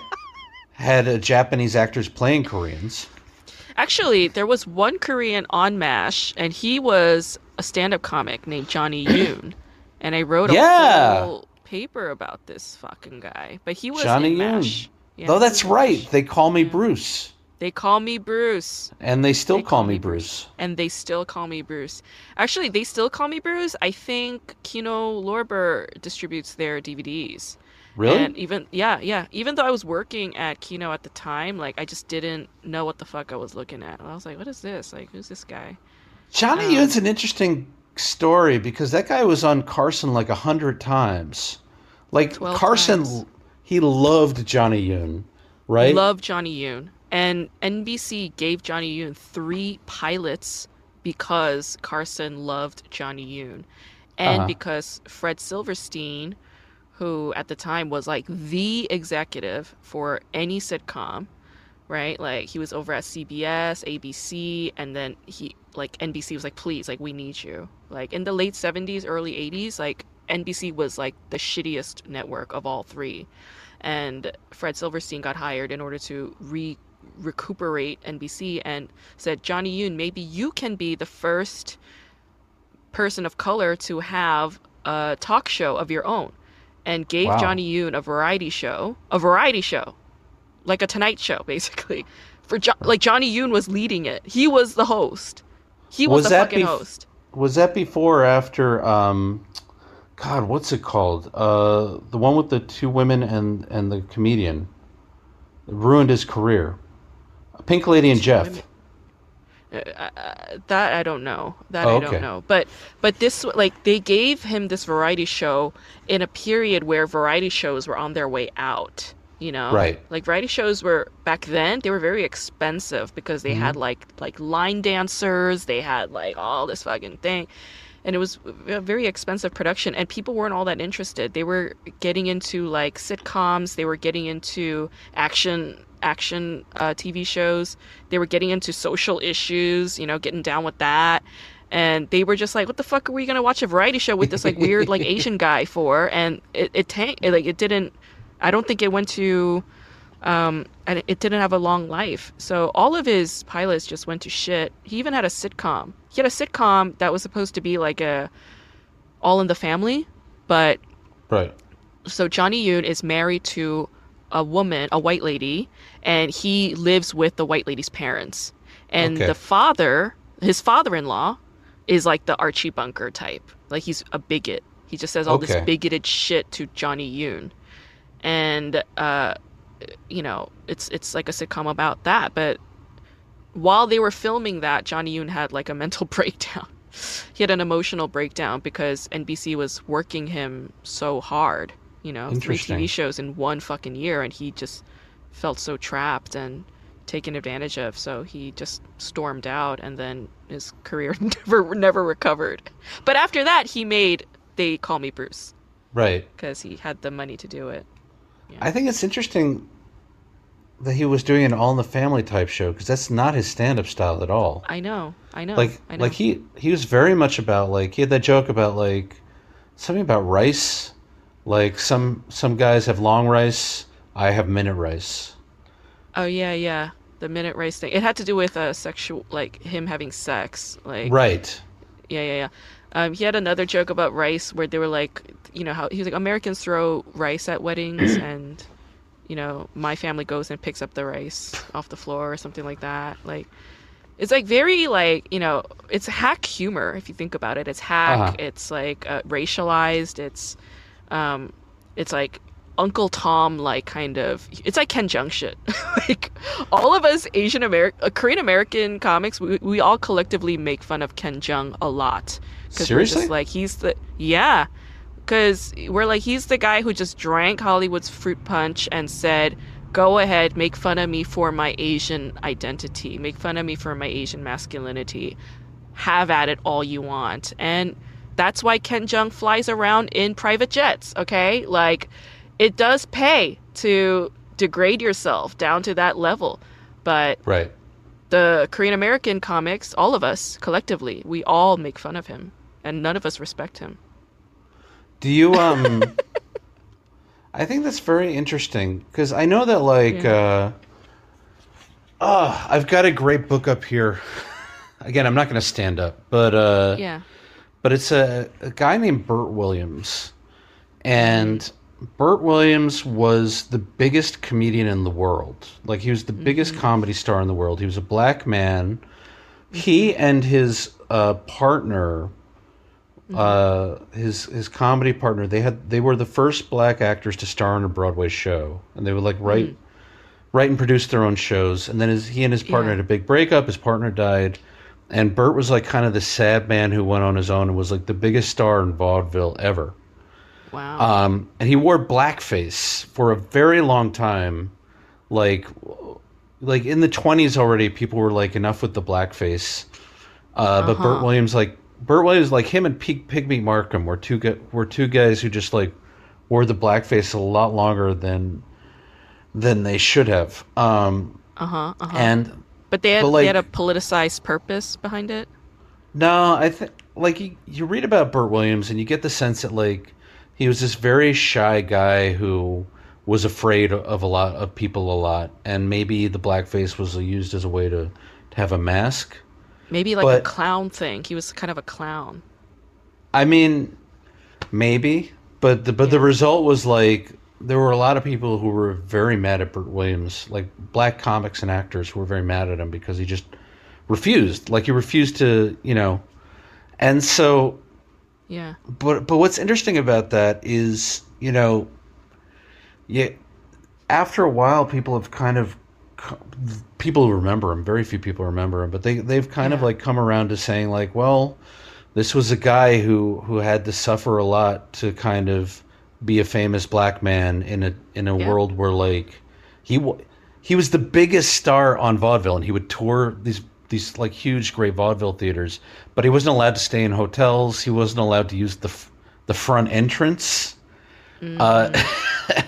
had uh, Japanese actors playing Koreans. Actually, there was one Korean on MASH, and he was a stand-up comic named Johnny Yune, and I wrote a Yeah. whole paper about this fucking guy. But he was Johnny in Yune. MASH. Yeah, oh, that's right. MASH. They call me Bruce, They call me Bruce, and they still They call, call me me Bruce. and they still call me Bruce. Actually, they still call me Bruce. I think Kino Lorber distributes their DVDs. Really? And even yeah, yeah. Even though I was working at Kino at the time, like I just didn't know what the fuck I was looking at. And I was like, "What is this? Like, who's this guy?" Johnny Um, Yune's an interesting story because that guy was on Carson like a hundred times. Like Carson, times. he loved Johnny Yune, right? Loved Johnny Yune. And NBC gave Johnny Yune three pilots because Carson loved Johnny Yune. And Uh-huh. because Fred Silverstein, who at the time was like the executive for any sitcom, right? Like he was over at CBS, ABC, and then he like NBC was like, please, like we need you. Like in the late 70s, early 80s, like NBC was like the shittiest network of all three. And Fred Silverstein got hired in order to re recuperate NBC and said, Johnny Yune, maybe you can be the first person of color to have a talk show of your own. And gave Wow. Johnny Yune a variety show, a variety show, like a Tonight Show, basically. For jo- like Johnny Yune was leading it. He was the host. He was, Was the that fucking bef- host. Was that before or after? Um, God, what's it called? Uh, the one with the two women and and the comedian It ruined his career. Pink Lady and Jeff. women. Uh, that I don't know. That Oh, I don't know. But but this like they gave him this variety show in a period where variety shows were on their way out. you know Right. like variety shows were back then they were very expensive because they Mm-hmm. had like like line dancers they had like all this fucking thing and it was a very expensive production and people weren't all that interested. They were getting into like sitcoms they were getting into action action uh, tv shows they were getting into social issues you know getting down with that and they were just like what the fuck are we gonna watch a variety show with this like weird like asian guy for? And it, it tanked it, like it didn't i don't think it went to um, and it didn't have a long life. So all of his pilots just went to shit. He even had a sitcom. He had a sitcom that was supposed to be like a All in the Family, but Right. so Johnny Yune is married to a woman, a white lady, and he lives with the white lady's parents. And Okay. the father, his father-in-law, is like the Archie Bunker type. Like he's a bigot. He just says all this bigoted shit to Johnny Yune. And uh you know, it's it's like a sitcom about that, but while they were filming that, Johnny Yune had like a mental breakdown. He had an emotional breakdown because NBC was working him so hard, you know, three TV shows in one fucking year, and he just felt so trapped and taken advantage of. So he just stormed out, and then his career never never recovered. But after that, he made They Call Me Bruce Right. because he had the money to do it. I think it's interesting that he was doing an all in the family type show because that's not his stand up style at all. I know, I know, like I know. like he he was very much about like he had that joke about like something about rice. Like some some guys have long rice, I have minute rice. Oh yeah, yeah. The minute race thing. It had to do with uh, sexual, like him having sex. Like Right. yeah, yeah, yeah. Um, he had another joke about rice where they were like, you know, how he was like Americans throw rice at weddings, and you know, my family goes and picks up the rice off the floor or something like that. Like, it's like very like you know, it's hack humor if you think about it. It's hack. Uh-huh. It's like uh, racialized. It's um, it's like Uncle Tom like kind of it's like Ken Jeong shit. like all of us Asian American uh, Korean American comics we, we all collectively make fun of Ken Jeong a lot. Seriously? just like he's the yeah. Cuz we're like he's the guy who just drank Hollywood's fruit punch and said Go ahead, make fun of me for my Asian identity. Make fun of me for my Asian masculinity. Have at it all you want. And that's why Ken Jeong flies around in private jets, okay? Like, it does pay to degrade yourself down to that level. But Right. the Korean American comics, all of us collectively, we all make fun of him. And none of us respect him. Do you um I think that's very interesting because I know that like uh oh, I've got a great book up here. Again, I'm not going to stand up, but uh Yeah. but it's a, a guy named Bert Williams. And Bert Williams was the biggest comedian in the world. Like he was the biggest comedy star in the world. He was a black man. He and his uh, partner, uh, his his comedy partner, they had they were the first black actors to star in a Broadway show, and they would like write write and produce their own shows. And then his, he and his partner Yeah. had a big breakup. His partner died, and Bert was like kind of the sad man who went on his own and was like the biggest star in vaudeville ever. Wow. Um, and he wore blackface for a very long time, like like in the twenties already. People were like enough with the blackface, uh, but Bert Uh-huh. Williams like Bert Williams like him and Pig, Pigmeat Markham were two were two guys who just like wore the blackface a lot longer than than they should have. Um, uh-huh. Uh-huh. and but they had but, like- they had a politicized purpose behind it. No, I think like you, you read about Bert Williams and you get the sense that like he was this very shy guy who was afraid of a lot of people a lot, and maybe the blackface was used as a way to, to have a mask. Maybe like a clown thing. He was kind of a clown. I mean, maybe, but the but the result was like there were a lot of people who were very mad at Bert Williams, like black comics and actors who were very mad at him because he just refused, like he refused to, you know, and so Yeah. but but what's interesting about that is you know yeah after a while people have kind of people remember him very few people remember him but they they've kind of like come around to saying like well this was a guy who who had to suffer a lot to kind of be a famous black man in a in a Yeah. world where like he he was the biggest star on vaudeville and he would tour these these like huge great vaudeville theaters but he wasn't allowed to stay in hotels. He wasn't allowed to use the f- the front entrance uh,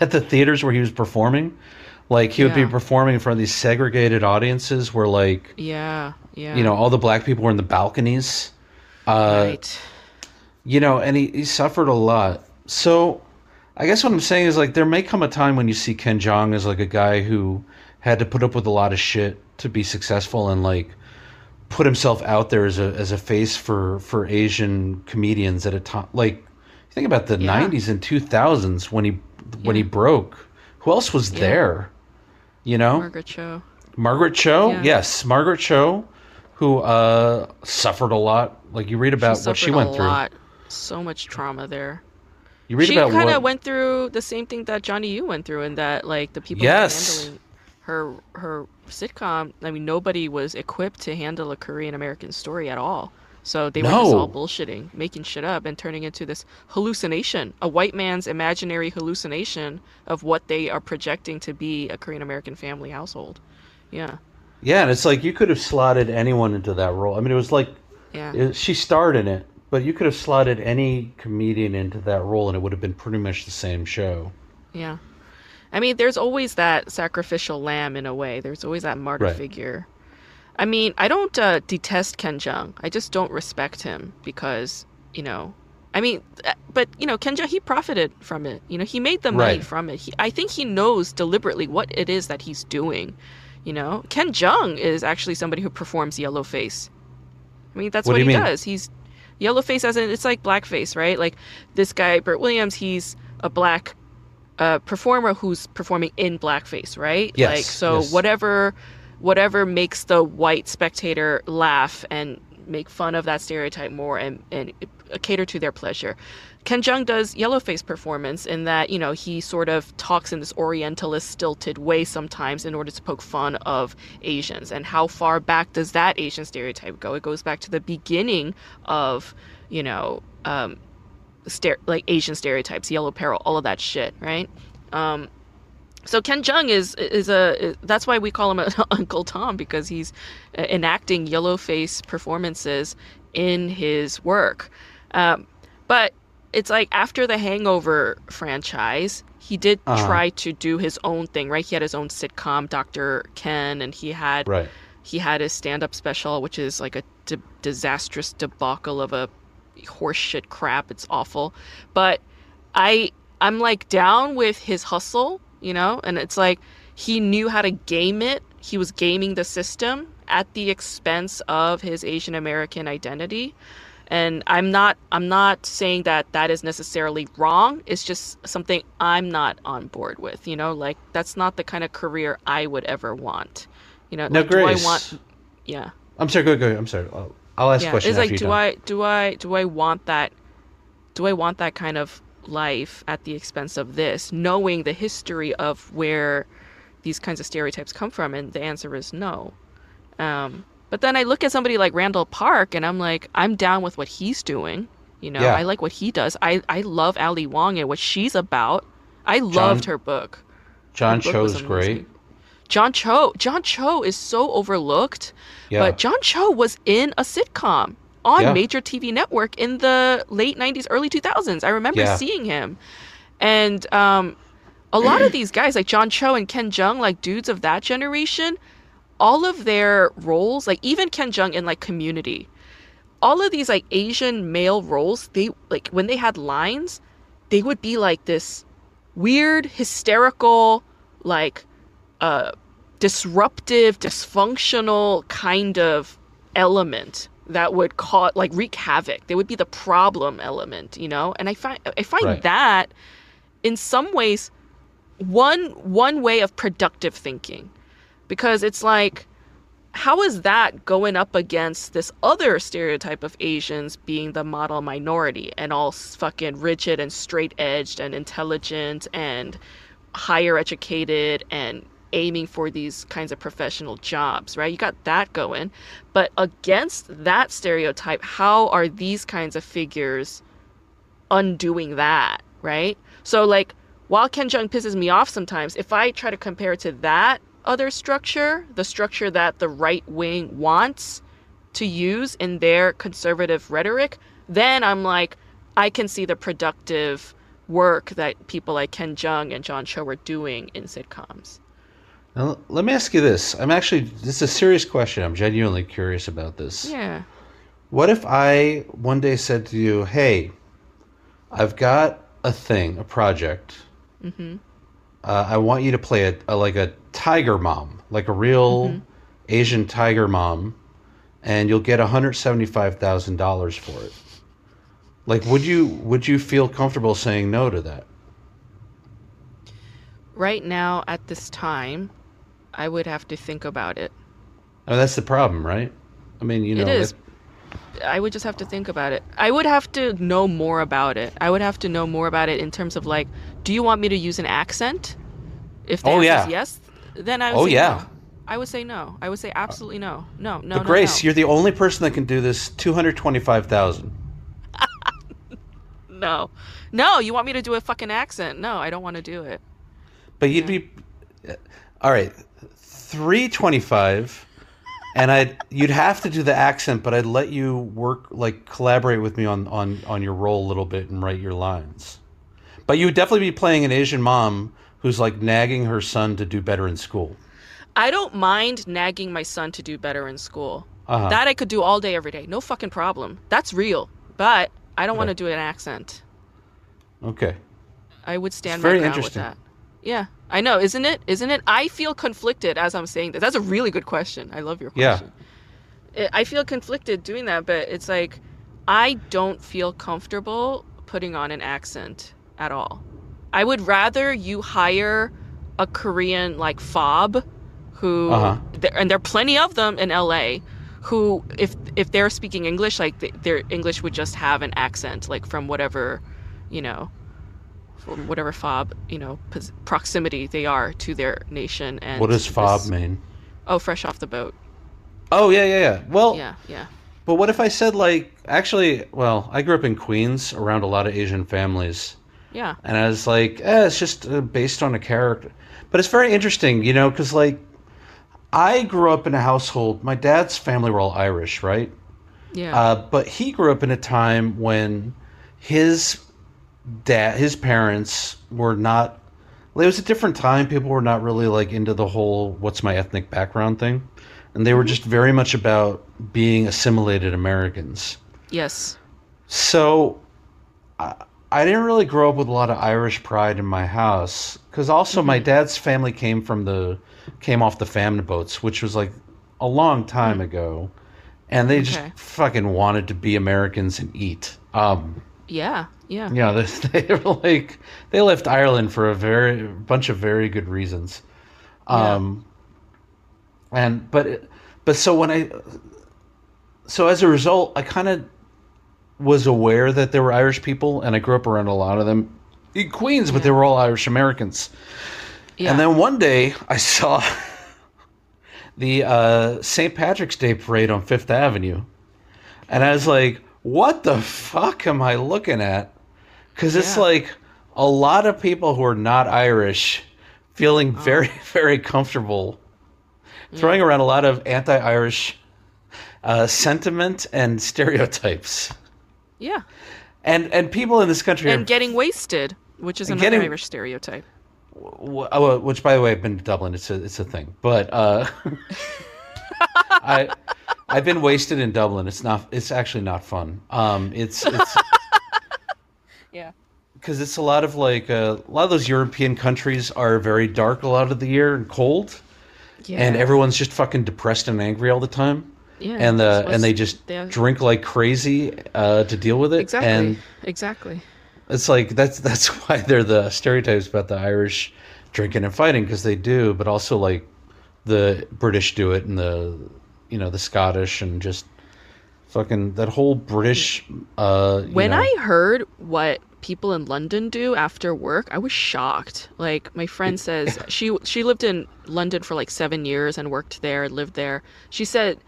at the theaters where he was performing like he would Yeah. be performing in front of these segregated audiences where like Yeah, yeah. you know all the black people were in the balconies uh, right. you know, and he, he suffered a lot. So I guess what I'm saying is like there may come a time when you see Ken Jeong as like a guy who had to put up with a lot of shit to be successful and like put himself out there as a as a face for for Asian comedians at a time like think about the Yeah. 90s and 2000s when he when he broke. Who else was Yeah. there? You know? Margaret Cho. Margaret Cho, Yeah. yes, Margaret Cho, who uh, suffered a lot. Like you read about she what she went a through. lot. So much trauma there. You read she about kind of went through the same thing that Johnny Yune went through, and that like the people Yes. handling her her sitcom. I mean, nobody was equipped to handle a Korean American story at all. So they were just all bullshitting, making shit up, and turning into this hallucination, a white man's imaginary hallucination of what they are projecting to be a Korean American family household. Yeah, Yeah, and it's like you could have slotted anyone into that role. I mean, it was like yeah, it, she starred in it, but you could have slotted any comedian into that role, and it would have been pretty much the same show. yeah. I mean, there's always that sacrificial lamb in a way. There's always that martyr Right. figure. I mean, I don't uh, detest Ken Jeong. I just don't respect him because, you know, I mean, uh, but you know, Ken Jeong he profited from it. You know, he made the money Right. from it. He, I think he knows deliberately what it is that he's doing. You know, Ken Jeong is actually somebody who performs yellow face. I mean, that's What what, do he mean? does. He's yellow face as in it's like blackface, right? Like this guy Bert Williams, he's a black uh, performer who's performing in blackface, right? Yes, Like so, yes. whatever, whatever makes the white spectator laugh and make fun of that stereotype more and and cater to their pleasure. Ken Jeong does yellowface performance in that you know he sort of talks in this Orientalist stilted way sometimes in order to poke fun of Asians. And how far back does that Asian stereotype go? It goes back to the beginning of you know um, like Asian stereotypes, yellow peril, all of that shit, right? Um, so Ken Jeong is is a that's why we call him Uncle Tom because he's uh, enacting yellow face performances in his work. Um, but it's like after the Hangover franchise, he did Uh-huh. try to do his own thing, right? He had his own sitcom, Dr. Ken, and he had Right. he had his stand-up special, which is like a disastrous debacle of a horseshit crap. It's awful, but I I'm like down with his hustle, you know, and it's like he knew how to game it. He was gaming the system at the expense of his Asian American identity. And I'm not I'm not saying that that is necessarily wrong. It's just something I'm not on board with, you know? Like that's not the kind of career I would ever want. You know, Now, like, do I Grace, want yeah. I'm sorry. Go go. I'm sorry. I'll, I'll ask Yeah, question it's like do done. I do I do I want that do I want that kind of life at the expense of this, knowing the history of where these kinds of stereotypes come from? And the answer is no. Um, but then I look at somebody like Randall Park, and I'm like, I'm down with what he's doing. You know, Yeah. I like what he does. I I love Ali Wong and what she's about. I loved her book. John Her book Cho's great. John Cho. John Cho is so overlooked. Yeah. But John Cho was in a sitcom on Yeah. major TV network in the late 90s, early 2000s. I remember Yeah. seeing him. And um, a lot of these guys, like John Cho and Ken Jeong, like dudes of that generation, all of their roles, like even Ken Jeong in like Community, all of these like Asian male roles, they like when they had lines, they would be like this weird, hysterical, like uh disruptive, dysfunctional kind of element that would cause like wreak havoc. They would be the problem element, you know? And I find I find Right. that in some ways one one way of productive thinking. Because it's like how is that going up against this other stereotype of Asians being the model minority and all fucking rigid and straight edged and intelligent and higher educated and aiming for these kinds of professional jobs, right? You got that going. But against that stereotype, how are these kinds of figures undoing that, right? So like while Ken Jeong pisses me off sometimes, if I try to compare it to that other structure, the structure that the right wing wants to use in their conservative rhetoric, then I'm like, I can see the productive work that people like Ken Jeong and John Cho were doing in sitcoms. Now, let me ask you this. I'm actually, this is a serious question. I'm genuinely curious about this. Yeah. What if I one day said to you, hey, I've got a thing, a project. Mm-hmm. Uh, I want you to play a, a like a tiger mom, like a real Mm-hmm. Asian tiger mom, and you'll get $175,000 for it. Like, would you would you feel comfortable saying no to that? Right now, at this time, I would have to think about it. I mean, that's the problem, right? I mean, you know, it is. it- I would just have to think about it. I would have to know more about it. I would have to know more about it in terms of like, do you want me to use an accent? If the Oh, answer yeah. is yes, then I would Oh, say yeah. no. I would say no. I would say uh, absolutely no. No, no, but no. Grace, no. you're the only person that can do this. Two hundred twenty-five thousand. no. No, you want me to do a fucking accent. No, I don't want to do it. But you'd be uh, all right. Three twenty-five, and I'd you'd have to do the accent, but I'd let you work like collaborate with me on on on your role a little bit and write your lines. But you would definitely be playing an Asian mom who's like nagging her son to do better in school. I don't mind nagging my son to do better in school. Uh-huh. That I could do all day, every day. No fucking problem. That's real. But I don't want to do an accent. Okay. I would stand It's very ground with interesting. that. Yeah, I know, isn't it? Isn't it? I feel conflicted as I'm saying this. That's a really good question. I love your question. Yeah. I feel conflicted doing that, but it's like I don't feel comfortable putting on an accent at all. I would rather you hire a Korean like fob who Uh-huh. and there are plenty of them in LA who if if they're speaking English like th their English would just have an accent like from whatever, you know, from whatever fob, you know, proximity they are to their nation and What does fob this- mean? Oh, fresh off the boat. Oh yeah, yeah, yeah. Well, Yeah, yeah. But what if I said like actually? Well, I grew up in Queens around a lot of Asian families, Yeah. and I was like, eh, it's just uh, based on a character. But it's very interesting, you know, because like I grew up in a household. My dad's family were all Irish, right? Yeah. Uh, but he grew up in a time when his dad, his parents were not. It was a different time. People were not really like into the whole "what's my ethnic background" thing, and they were mm-hmm. just very much about being assimilated Americans. yes. So I, I didn't really grow up with a lot of Irish pride in my house because also my mm-hmm. dad's family came from the came off the famine boats, which was like a long time mm. ago, and they just fucking wanted to be Americans and eat. Um, Yeah. Yeah. yeah, they, they were like they left Ireland for a very bunch of very good reasons. Um, and but it- but so when I so as a result, I kind of was aware that there were Irish people, and I grew up around a lot of them in Queens, but they were all Irish Americans. Yeah. And then one day I saw the uh, St. Patrick's Day parade on Fifth Avenue. And I was like, what the fuck am I looking at? Because it's like a lot of people who are not Irish feeling Oh. very, very comfortable throwing around a lot of anti Irish uh, sentiment and stereotypes. yeah. And, and people in this country are And getting wasted, which is another getting- Irish stereotype. Wh- oh, which by the way, I've been to Dublin. It's a it's a thing, but uh, I I've been wasted in Dublin. It's not. It's actually not fun. Um, it's it's Yeah. because it's a lot of like uh, a lot of those European countries are very dark a lot of the year and cold, Yeah. and everyone's just fucking depressed and angry all the time. yeah. And uh, So and they just they have- drink like crazy uh, to deal with it. Exactly. And exactly. It's like that's that's why they're the stereotypes about the Irish drinking and fighting because they do, but also like the British do it and the you know the Scottish and just fucking that whole British. Uh, When know- I heard what people in London do after work, I was shocked. Like my friend says, she she lived in London for like seven years and worked there, lived there. She said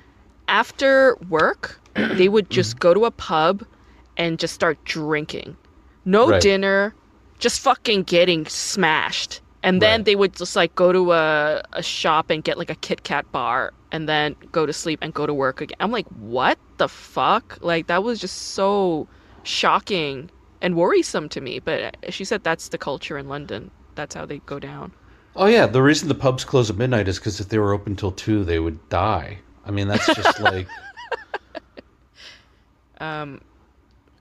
after work, they would just go to a pub and just start drinking. No Right. dinner, just fucking getting smashed. And then Right. they would just like go to a, a shop and get like a Kit Kat bar and then go to sleep and go to work again. I'm like, what the fuck? Like that was just so shocking and worrisome to me. But uh, she said that's the culture in London. That's how they go down. Oh yeah, the reason the pubs close at midnight is because if they were open till two, they would die. I mean, that's just like Um,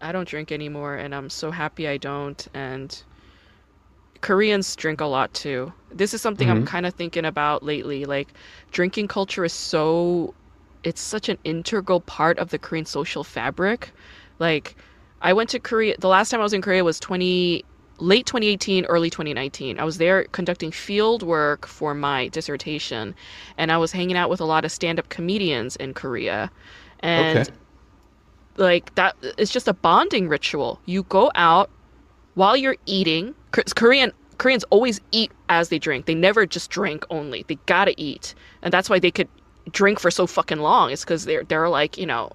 I don't drink anymore, and I'm so happy I don't. And Koreans drink a lot too. This is something I'm Mhm. kind of thinking about lately. Like, drinking culture is so, it's such an integral part of the Korean social fabric. Like, I went to Korea, the last time I was in Korea was 20, late 2018, early 2019. I was there conducting field work for my dissertation, and I was hanging out with a lot of stand up comedians in Korea. And okay. like that it's just a bonding ritual you go out while you're eating korean koreans always eat as they drink. They never just drink only. They gotta eat. And that's why they could drink for so fucking long. It's because they're they're like you know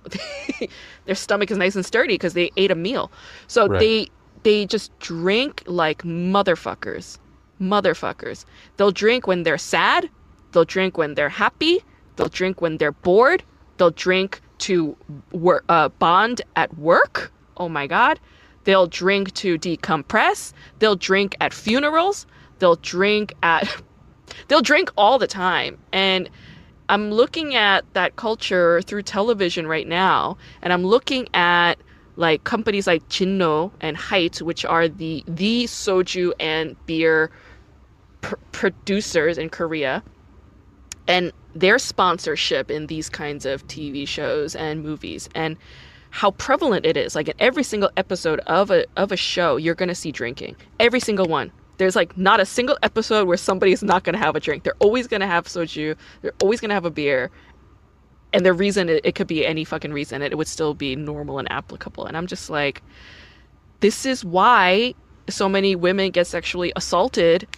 their stomach is nice and sturdy because they ate a meal. So Right. they they just drink like motherfuckers. Motherfuckers. They'll drink when they're sad. They'll drink when they're happy. They'll drink when they're bored. They'll drink to work, uh, bond at work. Oh my God. They'll drink to decompress. They'll drink at funerals. They'll drink at, they'll drink all the time. And I'm looking at that culture through television right now, and I'm looking at like companies like Jinro and Hite, which are the the soju and beer pr- producers in Korea and their sponsorship in these kinds of TV shows and movies and how prevalent it is. Like in every single episode of a of a show you're to see drinking. Every single one. There's like not a single episode where somebody's not to have a drink. They're always to have soju. They're always to have a beer. And the reason it, it could be any fucking reason it, it would still be normal and applicable. And i'm just like this is why so many women get sexually assaulted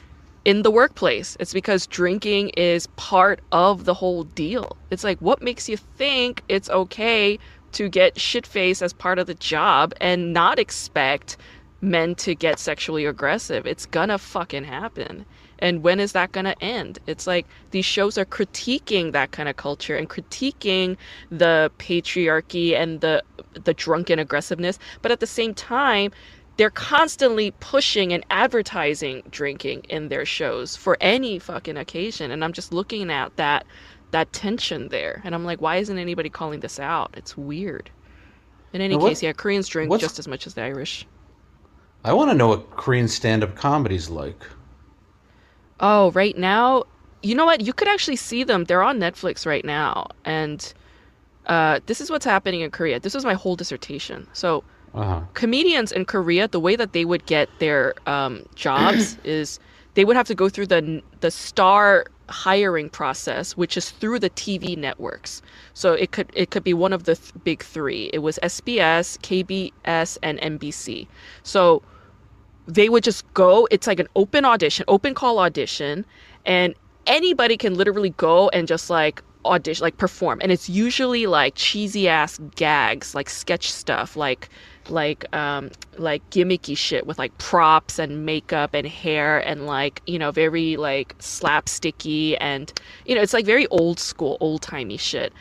in the workplace. It's because drinking is part of the whole deal. It's like, what makes you think it's okay to get shit faced as part of the job and not expect men to get sexually aggressive? It's gonna fucking happen. And when is that gonna end? It's like these shows are critiquing that kind of culture and critiquing the patriarchy and the the drunken aggressiveness, but at the same time, they're constantly pushing and advertising drinking in their shows for any fucking occasion and i'm just looking at that that tension there. And i'm like why isn't anybody calling this out? It's weird. In any Now what- case yeah koreans drink just as much as the irish. I want to know what Korean stand-up comedy's like. oh right now you know what? You could actually see them. They're on netflix right now. And uh, this is what's happening in korea. This was my whole dissertation. So Uh-huh. comedians in Korea, the way that they would get their um, jobs is they would have to go through the the star hiring process, which is through the TV networks. So it could it could be one of the th- big three. It was SBS, KBS, and MBC. So they would just go. It's like an open audition, open call audition, and anybody can literally go and just like audition, like perform. And it's usually like cheesy ass gags, like sketch stuff, like like um like gimmicky shit with like props and makeup and hair and like you know very like slapsticky and you know it's like very old school old timey shit.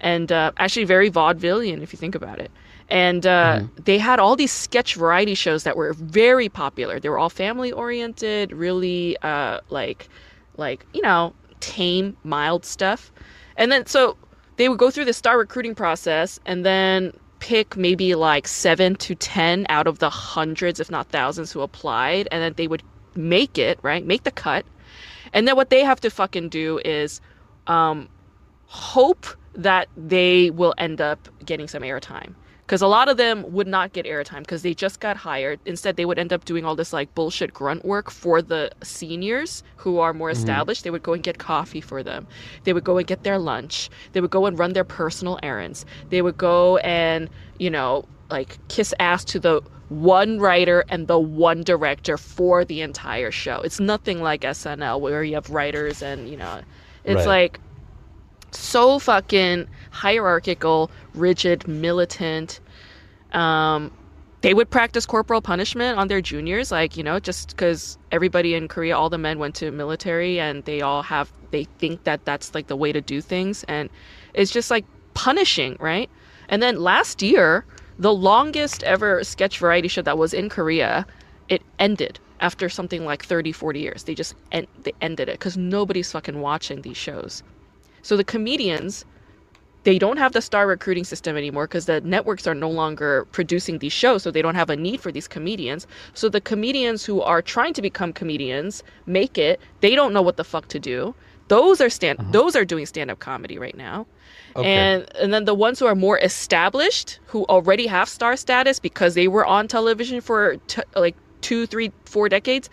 And uh, actually very vaudevillian if you think about it. And uh, they had all these sketch variety shows that were very popular. They were all family oriented really uh, like like you know tame mild stuff. And then so they would go through the star recruiting process and then pick maybe like seven to ten out of the hundreds if not thousands who applied and then they would make it right make the cut and then what they have to fucking do is um, hope that they will end up getting some airtime. Because a lot of them would not get airtime because they just got hired. Instead, they would end up doing all this like bullshit grunt work for the seniors who are more mm-hmm. established. They would go and get coffee for them. They would go and get their lunch. They would go and run their personal errands. They would go and, you know, like kiss ass to the one writer and the one director for the entire show. It's nothing like SNL where you have writers and, you know, it's Right. like so fucking hierarchical, rigid, militant. Um, they would practice corporal punishment on their juniors, like you know, just because everybody in Korea, all the men went to military, and they all have they think that that's like the way to do things, and it's just like punishing, right? And then last year, the longest ever sketch variety show that was in Korea, it ended after something like 30, 40 years. They just en- they ended it because nobody's fucking watching these shows. So the comedians, they don't have the star recruiting system anymore because the networks are no longer producing these shows, so they don't have a need for these comedians. So the comedians who are trying to become comedians make it. They don't know what the fuck to do. Those are stand. Uh-huh. Those are doing stand up comedy right now. Okay. And and then the ones who are more established, who already have star status because they were on television for t- like two, three, four decades,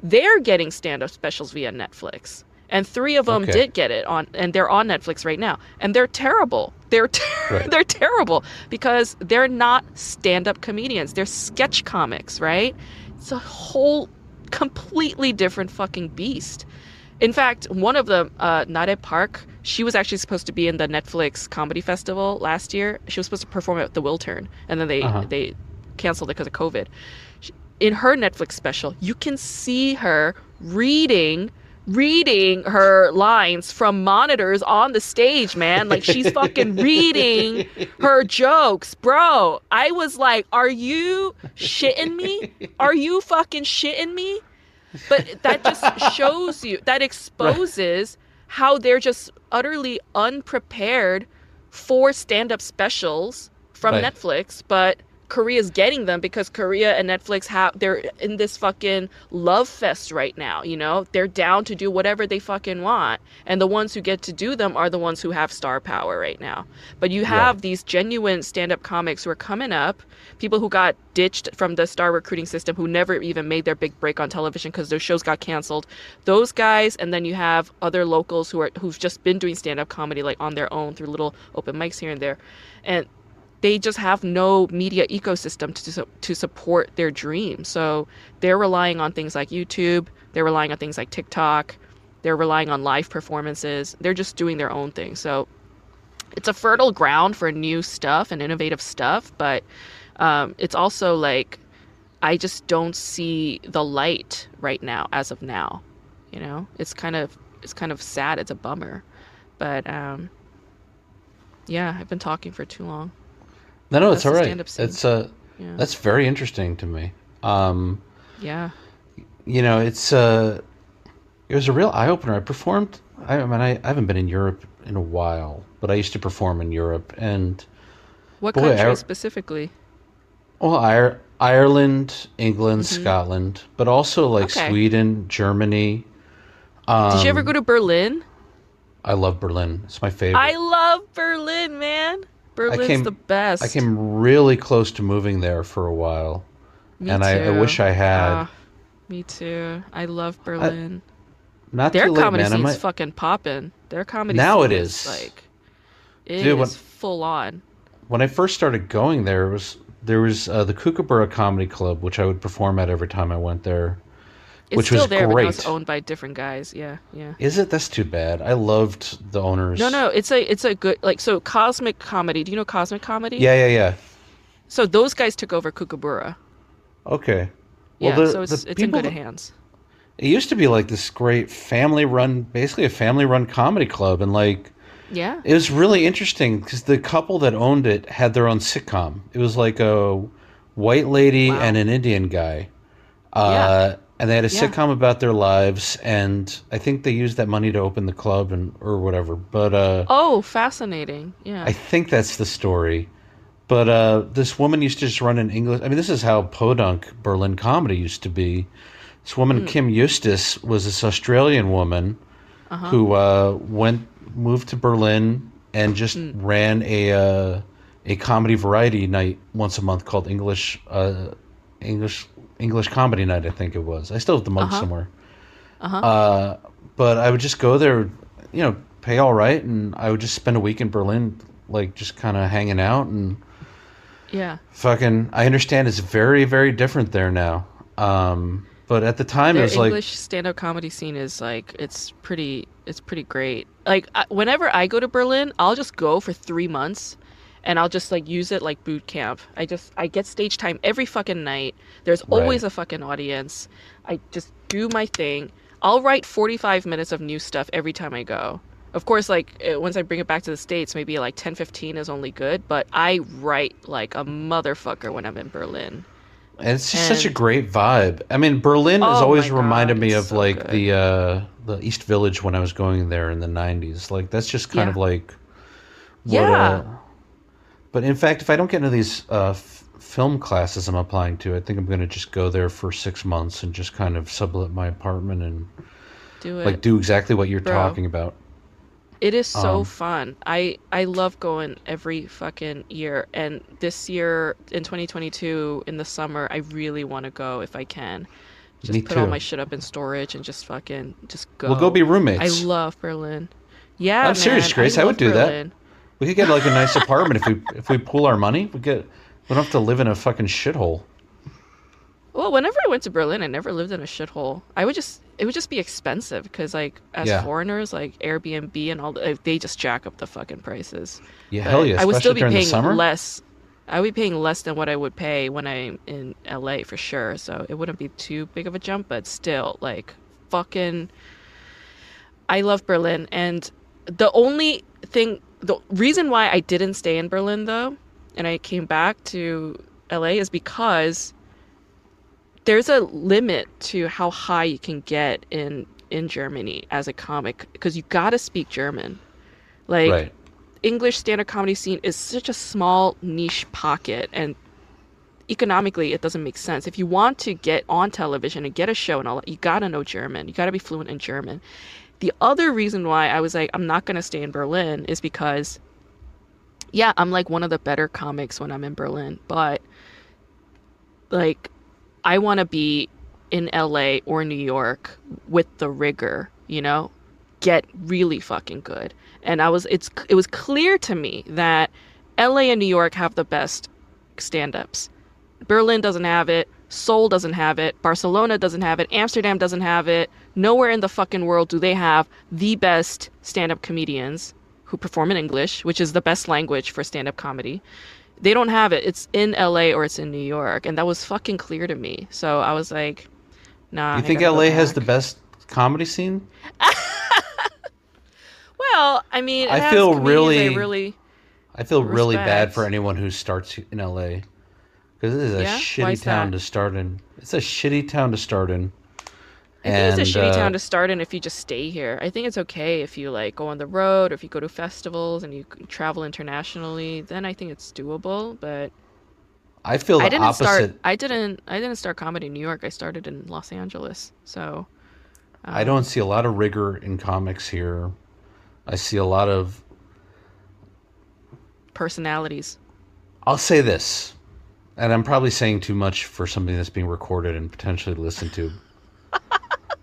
they're getting stand-up specials via Netflix. And three of them Okay. did get it on, and they're on Netflix right now. And they're terrible. They're ter- Right. they're terrible because they're not stand-up comedians. They're sketch comics, right? It's a whole completely different fucking beast. In fact, one of them, uh, Narae Park, she was actually supposed to be in the Netflix Comedy Festival last year. She was supposed to perform at the Wiltern, and then they Uh-huh. they canceled it because of COVID. She- In her Netflix special, you can see her reading reading her lines from monitors on the stage, man. Like she's fucking reading her jokes, bro. I was like, "Are you shitting me? Are you fucking shitting me?" But that just shows you, that exposes how they're just utterly unprepared for stand up specials from Right. Netflix, but Korea's getting them because Korea and Netflix have they're in this fucking love fest right now, you know? They're down to do whatever they fucking want. And the ones who get to do them are the ones who have star power right now. But you have these genuine stand-up comics who are coming up, people who got ditched from the star recruiting system who never even made their big break on television because their shows got canceled. Those guys and then you have other locals who are who've just been doing stand-up comedy like on their own through little open mics here and there. And they just have no media ecosystem to to support their dream. So they're relying on things like YouTube. They're relying on things like TikTok. They're relying on live performances. They're just doing their own thing. So it's a fertile ground for new stuff and innovative stuff. But um, it's also like I just don't see the light right now, as of now. You know, it's kind of it's kind of sad. It's a bummer. But um, yeah, I've been talking for too long. No, no, it's all right. It's uh, Yeah. that's very interesting to me. Um, Yeah. you know, it's uh, it was a real eye opener. I performed. I, I mean, I, I haven't been in Europe in a while, but I used to perform in Europe, and What Boy, country I- specifically? well, Ire- Ireland, England, Scotland, but also like Mm-hmm. Okay. Sweden, Germany. Um, Did you ever go to Berlin? I love Berlin. It's my favorite. I love Berlin, man. Berlin's came- the best. I came really close to moving there for a while, Me and I, I wish I had. Ah, me too. I love Berlin. Not Their late, comedy man. I scene's might- fucking popping. Their comedy Now scene it is is. like it Dude, when- is full on. when I first started going there was there was uh, the Kookaburra Comedy Club, which I would perform at every time I went there. It's which still was there, but now it's great. owned by different guys. Yeah, yeah. Is it? That's too bad. I loved the owners. No, no, it's a it's a good like so cosmic comedy. Do you know cosmic comedy? Yeah, yeah, yeah. So those guys took over Kookaburra. Okay. Yeah, the- so it's it's in good that- hands. It used to be like this great family run, basically a family run comedy club, and like Yeah. it was really interesting because the couple that owned it had their own sitcom. It was like a white lady Wow. and an Indian guy. Uh, And they had a Yeah. sitcom about their lives, and I think they used that money to open the club and or whatever. But uh, Oh, fascinating. Yeah. I think that's the story. But uh, this woman used to just run an English. I mean, this is how podunk Berlin comedy used to be. This woman, Kim Eustace, was this Australian woman who uh, went moved to Berlin and just ran a uh, a comedy variety night once a month called English uh, English English Comedy Night. I think it was. I still have the mug somewhere. Uh, but I would just go there, you know, pay all right, and I would just spend a week in Berlin, like just kind of hanging out and yeah. fucking. I understand it's very, very different there now. Um, but at the time, it Their was like, the English stand-up comedy scene is like it's pretty it's pretty great. Like I, whenever I go to Berlin, I'll just go for 3 months and I'll just like use it like boot camp. I just I get stage time every fucking night. There's always Right. a fucking audience. I just do my thing. I'll write 45 minutes of new stuff every time I go. Of course, like eh, once I bring it back to the states, maybe like 10, 15 is only good. But I write like a motherfucker when I'm in Berlin. And it's just such a great vibe. I mean, Berlin has Oh always my reminded me of so like good. the uh, the East Village when I was going there in the '90s. Like that's just kind Yeah. of like what, Yeah. uh, but in fact, if I don't get into these uh, f- film classes I'm applying to, I think I'm going to just go there for six months and just kind of sublet my apartment and Do it. like do exactly what you're Bro. talking about. It is so Um, fun. I I love going every fucking year, and this year in 2022 in the summer, I really want to go if I can. Just put all my shit up in storage and just fucking just go. We'll go be roommates. I love Berlin. Yeah, I'm serious, Grace, I would love do that. We could get like a nice apartment if we if we pool our money. We get we don't have to live in a fucking shithole. Well, whenever I went to Berlin, I never lived in a shithole. I would just it would just be expensive because like as Yeah. foreigners, like Airbnb and all, the, they just jack up the fucking prices. Yeah, But hell yeah. I would still be paying less. I would be paying less than what I would pay when I'm in LA for sure. So it wouldn't be too big of a jump, but still, like, fucking. I love Berlin, and the only thing, the reason why I didn't stay in Berlin though, and I came back to LA is because there's a limit to how high you can get in in Germany as a comic because you got to speak German. Like right. English stand-up comedy scene is such a small niche pocket and economically it doesn't make sense. If you want to get on television and get a show and all that, you got to know German. You got to be fluent in German. The other reason why I was like I'm not going to stay in Berlin is because yeah, I'm like one of the better comics when I'm in Berlin, but like I want to be in LA or New York with the rigor, you know? Get really fucking good. And I was it's it was clear to me that LA and New York have the best stand-ups. Berlin doesn't have it, Seoul doesn't have it, Barcelona doesn't have it, Amsterdam doesn't have it. Nowhere in the fucking world do they have the best stand-up comedians who perform in English, which is the best language for stand-up comedy. They don't have it. It's in LA or it's in New York, and that was fucking clear to me. So I was like, nah. You I think LA has the best comedy scene? Well, I mean, I feel really- really. I feel really bad for anyone who starts in LA because this is a Yeah? Shitty town that? to start in. It's a shitty town to start in. I think it's a shitty uh, town to start in if you just stay here. I think it's okay if you like go on the road or if you go to festivals and you travel internationally. Then I think it's doable. But I feel the I didn't opposite. start. I didn't. I didn't start comedy in New York. I started in Los Angeles. So I don't see a lot of rigor in comics here. I see a lot of. personalities. I'll say this, and I'm probably saying too much for something that's being recorded and potentially listened to.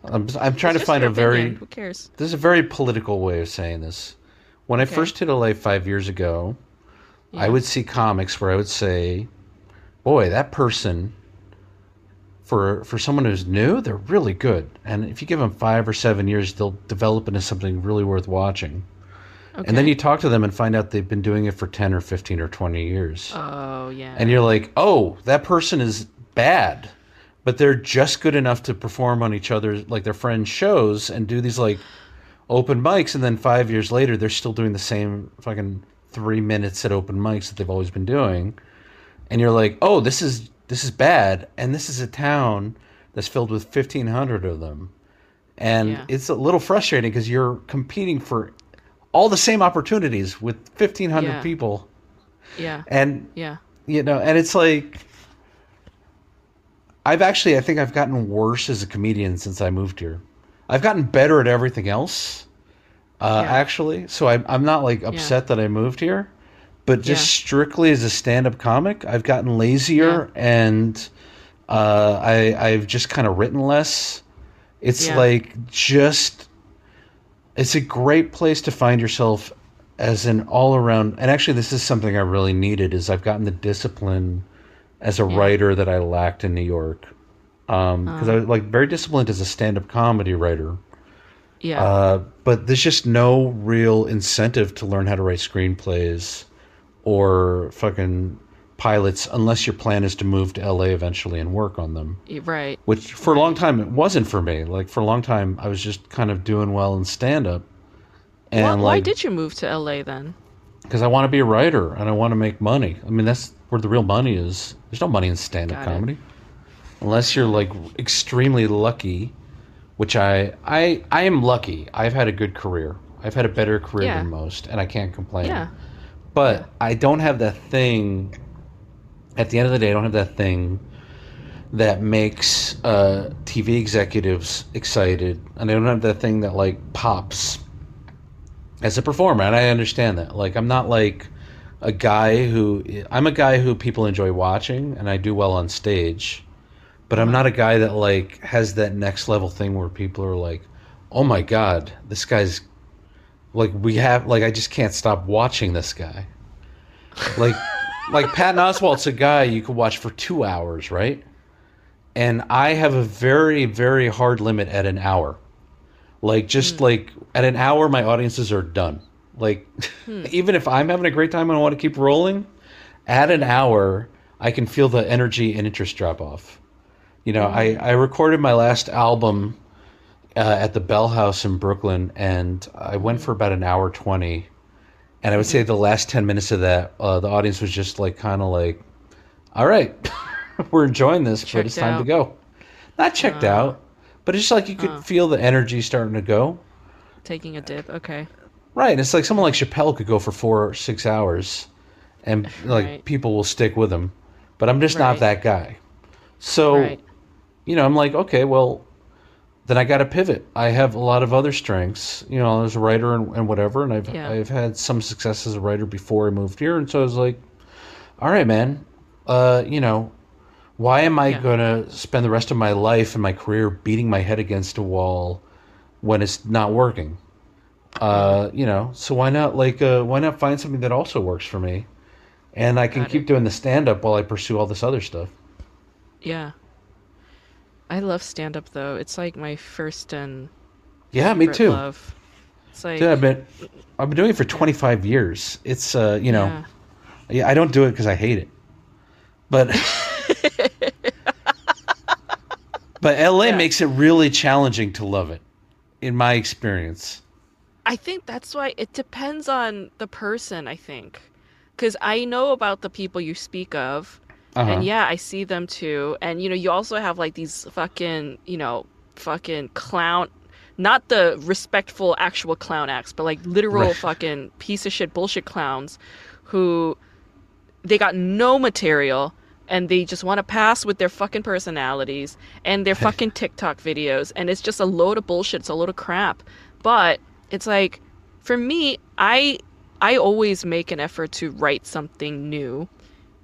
I'm, I'm trying to find a very. opinion. Who cares? This is a very political way of saying this. When I first hit LA five years ago, I would see comics where I would say, "Boy, that person." For for someone who's new, they're really good, and if you give them five or seven years, they'll develop into something really worth watching. Okay. And then you talk to them and find out they've been doing it for ten or fifteen or twenty years, Oh yeah. and you're like, "Oh, that person is bad." But they're just good enough to perform on each other's like their friends' shows and do these like open mics, and then five years later, they're still doing the same fucking three minutes at open mics that they've always been doing, and you're like, oh, this is this is bad, and this is a town that's filled with fifteen hundred of them, and Yeah. it's a little frustrating because you're competing for all the same opportunities with fifteen hundred Yeah. people, yeah. and Yeah. you know, and it's like. I've actually, I think I've gotten worse as a comedian since I moved here. I've gotten better at everything else, uh, Yeah. actually. So I'm, I'm not like upset that I moved here, but just Yeah. strictly as a stand-up comic, I've gotten lazier and uh, I, I've just kind of written less. It's Yeah. like just, it's a great place to find yourself as an all-around. And actually, this is something I really needed. Is I've gotten the discipline as a Yeah. writer that I lacked in New York. Because I was like very disciplined as a stand-up comedy writer, Yeah. uh, but there's just no real incentive to learn how to write screenplays or fucking pilots unless your plan is to move to LA eventually and work on them. Right. Which for a long time it wasn't for me. Like for a long time I was just kind of doing well in stand up. Why, And why like did you move to LA then? Because I want to be a writer and I want to make money. I mean that's where the real money is. There's no money in stand up it. comedy. Unless you're like extremely lucky, which I I I am lucky. I've had a good career. I've had a better career Yeah. than most and I can't complain. Yeah. But I don't have that thing. At the end of the day, I don't have that thing that makes uh, TV executives excited, and I don't have that thing that like pops as a performer. And I understand that. Like, I'm not like a guy who I'm a guy who people enjoy watching, and I do well on stage. But I'm not a guy that like has that next level thing where people are like, "Oh my god, this guy's like we have like I just can't stop watching this guy." Like like Patton Oswalt's a guy you could watch for 2 hours, right? And I have a very very hard limit at an hour. Like just like at an hour my audiences are done. Like even if I'm having a great time and I want to keep rolling, at an hour I can feel the energy and interest drop off. You know, I, I recorded my last album uh, at the Bell House in Brooklyn, and I went for about an hour 20. And I would say the last 10 minutes of that, uh, the audience was just like, kind of like, all right, we're enjoying this, but it's time to go. Not checked out, but it's just like you could feel the energy starting to go. Taking a dip. Okay. Right. And it's like someone like Chappelle could go for four or six hours, and like Right. people will stick with him. But I'm just not that guy. So Right. you know, I'm like, okay, well, then I got to pivot. I have a lot of other strengths, you know, as a writer and, and whatever, and I've Yeah. I've had some success as a writer before I moved here, and so I was like, all right, man, uh, you know, why am I Yeah. gonna spend the rest of my life and my career beating my head against a wall when it's not working? Uh, you know, so why not like uh, why not find something that also works for me, and I can Got keep it. doing the stand up while I pursue all this other stuff. Yeah. I love stand up though. It's like my first and Yeah, me too. love. It's like Dude, I've been I've been doing it for 25 years. It's uh, you know, yeah, I don't do it because I hate it, but but LA Yeah. makes it really challenging to love it, in my experience. I think that's why it depends on the person, I think. Cuz I know about the people you speak of Uh-huh. and yeah, I see them too. And you know, you also have like these fucking, you know, fucking clown not the respectful actual clown acts, but like literal Right. fucking piece of shit bullshit clowns who they got no material and they just want to pass with their fucking personalities and their fucking TikTok videos and it's just a load of bullshit, it's a load of crap. But it's like for me, I I always make an effort to write something new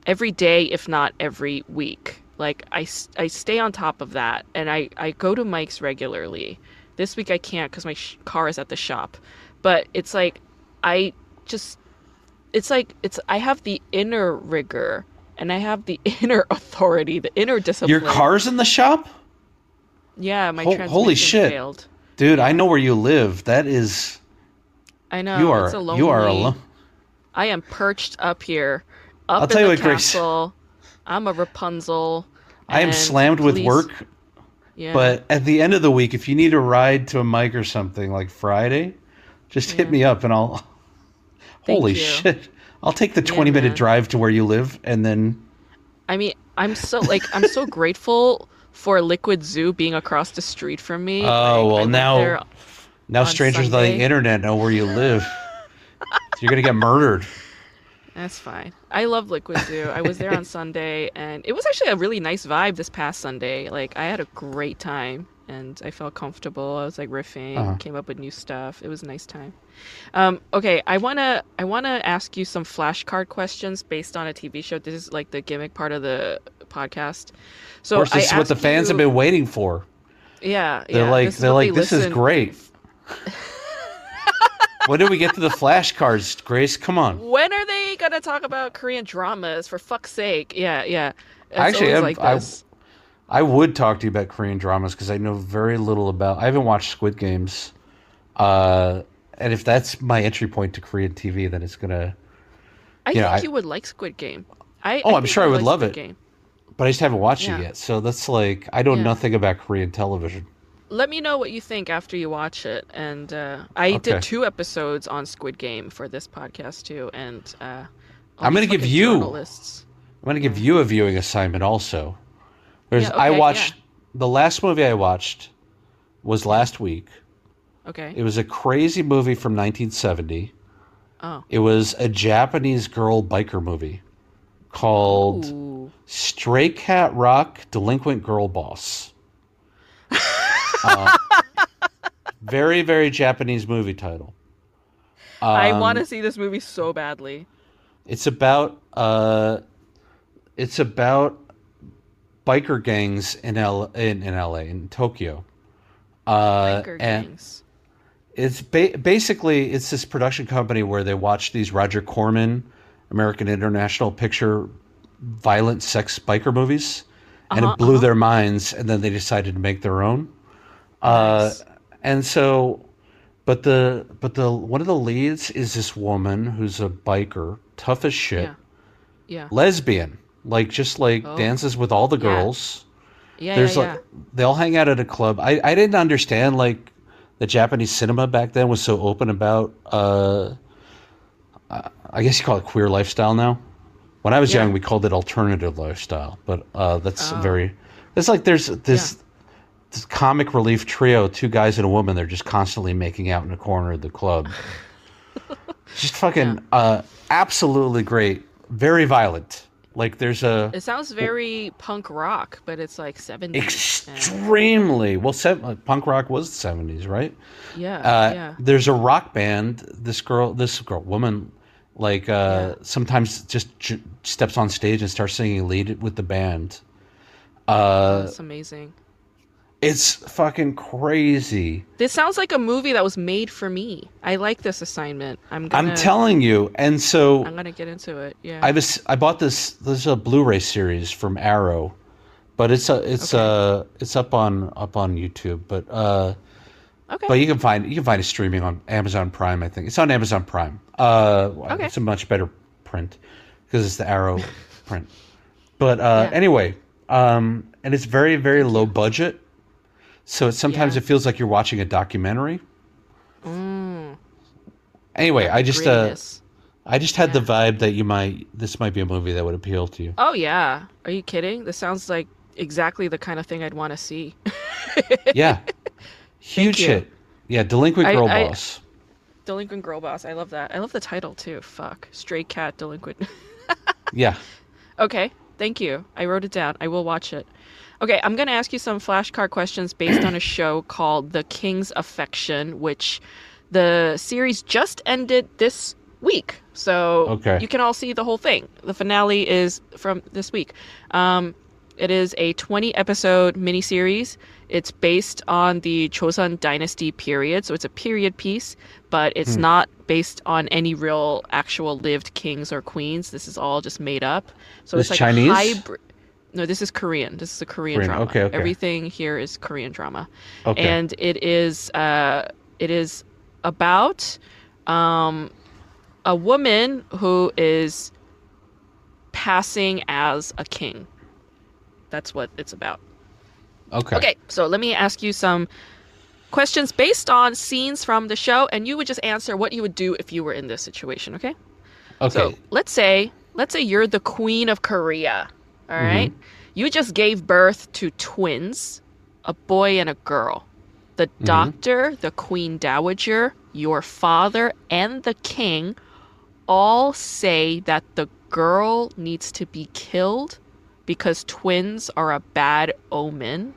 every day if not every week. Like I, I stay on top of that and I, I go to Mike's regularly. This week I can't because my sh- car is at the shop. But it's like I just it's like it's I have the inner rigor and I have the inner authority, the inner discipline. Your car's in the shop, Yeah, my transmission holy shit. failed. dude. I know where you live. That is I know. you are it's a lonely, you are alone. I am perched up here, up I'll in tell you the what, Grace. castle. I'm a Rapunzel. I am slammed with work, Yeah. but at the end of the week, if you need a ride to a mic or something like Friday, just hit me up and I'll. Thank Holy you. shit! I'll take the twenty minute drive to where you live, and then I mean, I'm so like I'm so grateful for Liquid Zoo being across the street from me. Oh, Like, well, now- now strangers on the internet know where you live. You're gonna get murdered. That's fine. I love Liquid Zoo. I was there on Sunday, and it was actually a really nice vibe this past Sunday. Like I had a great time, and I felt comfortable. I was like riffing, Uh-huh. came up with new stuff. It was a nice time. Um, okay, I wanna I wanna ask you some flashcard questions based on a TV show. This is like the gimmick part of the podcast. So of course, this I is what the fans have been waiting for. Yeah, They're yeah, like, this is they're like, they this is great. when do we get to the flashcards, Grace? Come on. When are they gonna talk about Korean dramas? For fuck's sake! Yeah, yeah. It's Actually, I'm- like I-. I would talk to you about Korean dramas because I know very little about. I haven't watched Squid Games, uh, and if that's my entry point to Korean TV, then it's gonna, I You know, think I- you would like Squid Game. I, Oh, I I'm sure I would love Squid it. Game. but I just haven't watched Yeah. it yet. So that's like I know Yeah. nothing about Korean television. Let me know what you think after you watch it. And uh, I Okay. did two episodes on Squid Game for this podcast too. And uh, I'm gonna give you- journalists. I'm going to give you a viewing assignment also. There's Yeah, I okay, watched the last movie I watched was last week. Okay. It was a crazy movie from 1970. Oh. It was a Japanese girl biker movie called Ooh. Stray Cat Rock Delinquent Girl Boss. Uh, very, very Japanese movie title. I Um, want to see this movie so badly. It's about uh, it's about biker gangs in L in, in LA in Tokyo. Uh, Biker and gangs. it's ba- basically it's this production company where they watch these Roger Corman, American International Picture, violent sex biker movies, and Uh-huh, it blew uh-huh. their minds, and then they decided to make their own. Uh, Nice. and so, but the but the one of the leads is this woman who's a biker, tough as shit, Yeah. Yeah. lesbian, like just like Oh. dances with all the girls Yeah. there's yeah, like they all hang out at a club. I, I didn't understand like the Japanese cinema back then was so open about uh, I guess you call it queer lifestyle now. When I was Yeah. young, we called it alternative lifestyle, but uh, that's Oh. very. It's like there's this, this comic relief trio, two guys and a woman. They're just constantly making out in a corner of the club. just fucking uh, absolutely great. Very violent. Like there's a. It sounds very punk rock, but it's like 70s. and- extremely well sev- uh, punk rock was the 70s right Yeah. uh, yeah. there's a rock band this girl this girl woman like uh, Yeah. sometimes just j- steps on stage and starts singing lead with the band uh, That's amazing. It's fucking crazy This sounds like a movie that was made for me. I like this assignment. I'm gonna. i'm telling you and so I'm gonna get into it. Yeah. I was I bought this this is a Blu-ray series from Arrow, but it's a it's Okay. uh it's up on up on YouTube, but uh okay. But you can find you can find it streaming on Amazon Prime. I think it's on Amazon Prime. Uh, Okay. It's a much better print because it's the Arrow print. But uh, Yeah. anyway, um, and it's very very low budget, so sometimes Yeah. it feels like you're watching a documentary. Mm, Anyway, I just uh. I just had the vibe that you might this might be a movie that would appeal to you. Oh yeah. Are you kidding? This sounds like exactly the kind of thing I'd want to see. Yeah, huge hit. Yeah, Delinquent I- Girl I- Boss. Delinquent Girl Boss. I love that. I love the title too. Fuck. Stray Cat Delinquent. Yeah, Okay, thank you. I wrote it down. I will watch it. Okay, I'm going to ask you some flashcard questions based on a show called The King's Affection, which the series just ended this week. So Okay. you can all see the whole thing. The finale is from this week. Um, it is a 20 episode miniseries. It's based on the Chosun Dynasty period, so it's a period piece, but it's not based on any real actual lived kings or queens. This is all just made up. So This it's like Chinese? hybrid. No, this is Korean. This is a Korean, Korean, drama. okay, okay. Everything here is Korean drama, Okay. and it is uh, it is about um, a woman who is passing as a king. That's what it's about. okay. Okay, so let me ask you some questions based on scenes from the show, and you would just answer what you would do if you were in this situation. Okay. Okay. So let's say let's say you're the queen of Korea. All right? You just gave birth to twins, a boy and a girl. The doctor, the queen dowager, your father, and the king all say that the girl needs to be killed because twins are a bad omen.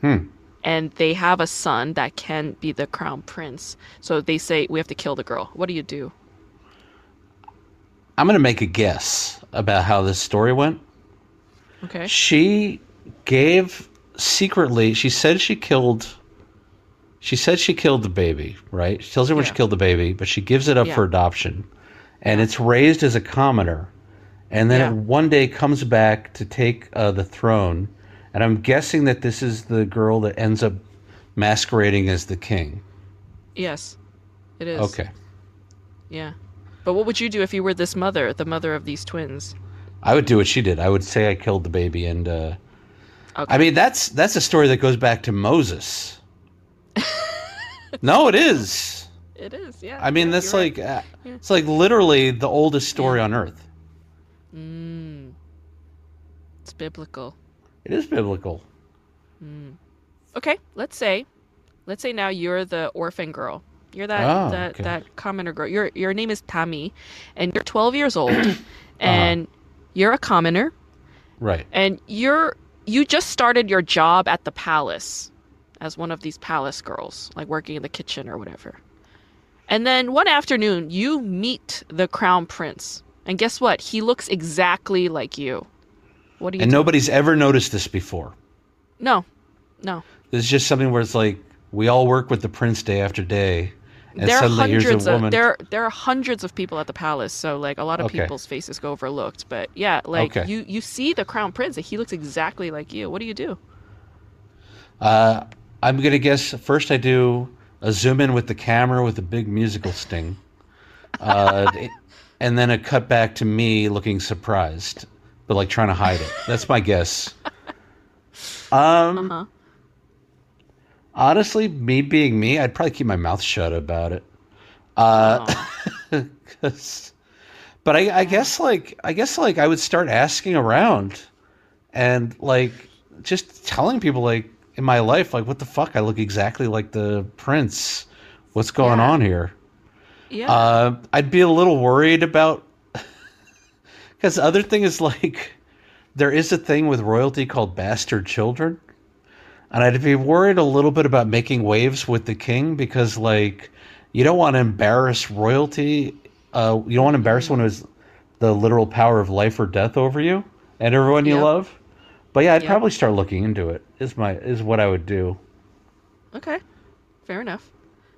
Hmm. And they have a son that can be the crown prince. So they say we have to kill the girl. What do you do? I'm going to make a guess about how this story went. Okay. She gave secretly, she said she killed she said she killed the baby, right? She tells everyone she killed the baby, but she gives it up Yeah. for adoption. And it's raised as a commoner. And then Yeah. it one day comes back to take uh, the throne. And I'm guessing that this is the girl that ends up masquerading as the king. Yes, it is. Okay. Yeah. But what would you do if you were this mother, the mother of these twins? I would do what she did. I would say I killed the baby, and uh, Okay. I mean that's that's a story that goes back to Moses. no, it is. It is, yeah. I mean yeah, that's you're right. like uh, it's like literally the oldest story on earth. Mm. It's biblical. It is biblical. Okay, let's say, let's say now you're the orphan girl. You're that Oh, that okay. that commoner girl. Your your name is Tammy, and you're 12 years old, Uh-huh. You're a commoner, Right. and you're you just started your job at the palace as one of these palace girls, like working in the kitchen or whatever. And then one afternoon, you meet the crown prince, and guess what? He looks exactly like you. What do you? And do? nobody's ever noticed this before. no, no. This is just something where it's like we all work with the prince day after day, and there are hundreds of there there are hundreds of people at the palace, so like a lot of Okay. people's faces go overlooked. But yeah, like Okay. you you see the crown prince, he looks exactly like you. What do you do? Uh, I'm gonna guess first I do a zoom in with the camera with a big musical sting, uh, and then a cut back to me looking surprised, but like trying to hide it. That's my guess. Um, Uh-huh. Honestly, me being me, I'd probably keep my mouth shut about it. Uh, Oh. but I, I guess like I guess like I would start asking around, and like just telling people like in my life like what the fuck I look exactly like the prince. What's going Yeah. on here? yeah. Uh, I'd be a little worried about because the other thing is like there is a thing with royalty called bastard children, and I'd be worried a little bit about making waves with the king because like you don't want to embarrass royalty. Uh, you don't want to embarrass someone who has the literal power of life or death over you and everyone you Yep. love. But yeah, I'd Yep. probably start looking into it. Is my is what I would do. okay, fair enough.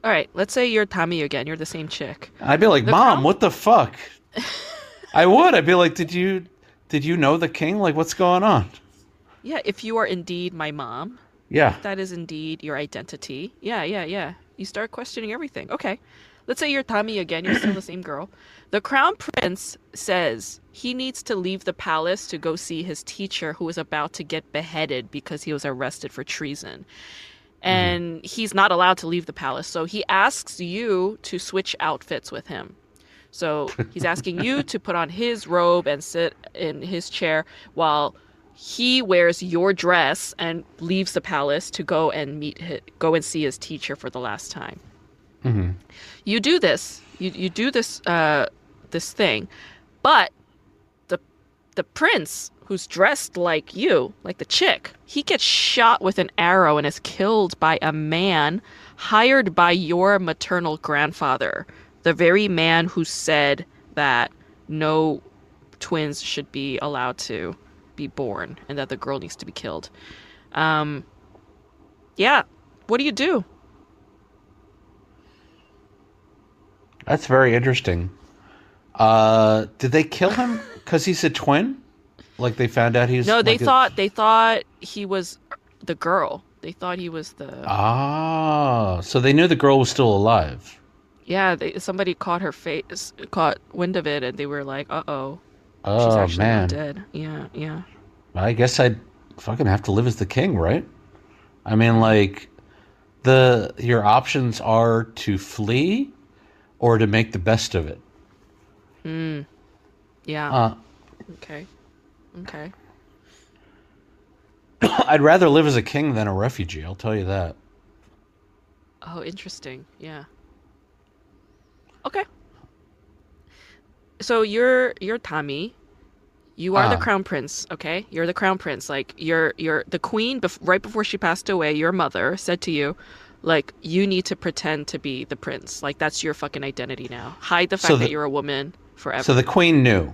All right, let's say you're Tommy again. You're the same chick. I'd be like, The "Mom, crown- what the fuck?" I would. I'd be like, "Did you did you know the king? Like, what's going on?" Yeah, if you are indeed my mom, Yeah. that is indeed your identity. Yeah, yeah, yeah. You start questioning everything. Okay. Let's say you're Tommy again, you're still the same girl. The crown prince says he needs to leave the palace to go see his teacher who is about to get beheaded because he was arrested for treason. Mm-hmm. And he's not allowed to leave the palace. So he asks you to switch outfits with him. So he's asking you to put on his robe and sit in his chair while he wears your dress and leaves the palace to go and meet hi go and see his teacher for the last time. hmm You do this. You you do this uh this thing, but the the prince who's dressed like you, like the chick, he gets shot with an arrow and is killed by a man hired by your maternal grandfather, the very man who said that no twins should be allowed to be born and that the girl needs to be killed. Um, yeah, what do you do? That's very interesting. Uh, did they kill him because he's a twin? Like they found out he's No, they like a- thought they thought he was the girl. They thought he was the Ah, so they knew the girl was still alive. yeah. They, somebody caught her face, caught wind of it, and they were like, "Uh oh, she's Oh actually man, not dead." Yeah, yeah. I guess I'd fucking have to live as the king, right? I mean, like the your options are to flee or to make the best of it. Hmm. Yeah. Uh, okay. Okay. I'd rather live as a king than a refugee. I'll tell you that. Oh, interesting. Yeah. Okay. So you're you're Tommy. You are the Ah. crown prince, okay? You're the crown prince. Like you're you're the queen. Bef- right before she passed away, your mother said to you, like you need to pretend to be the prince. Like that's your fucking identity now. Hide the fact So that you're a woman forever. So the queen knew.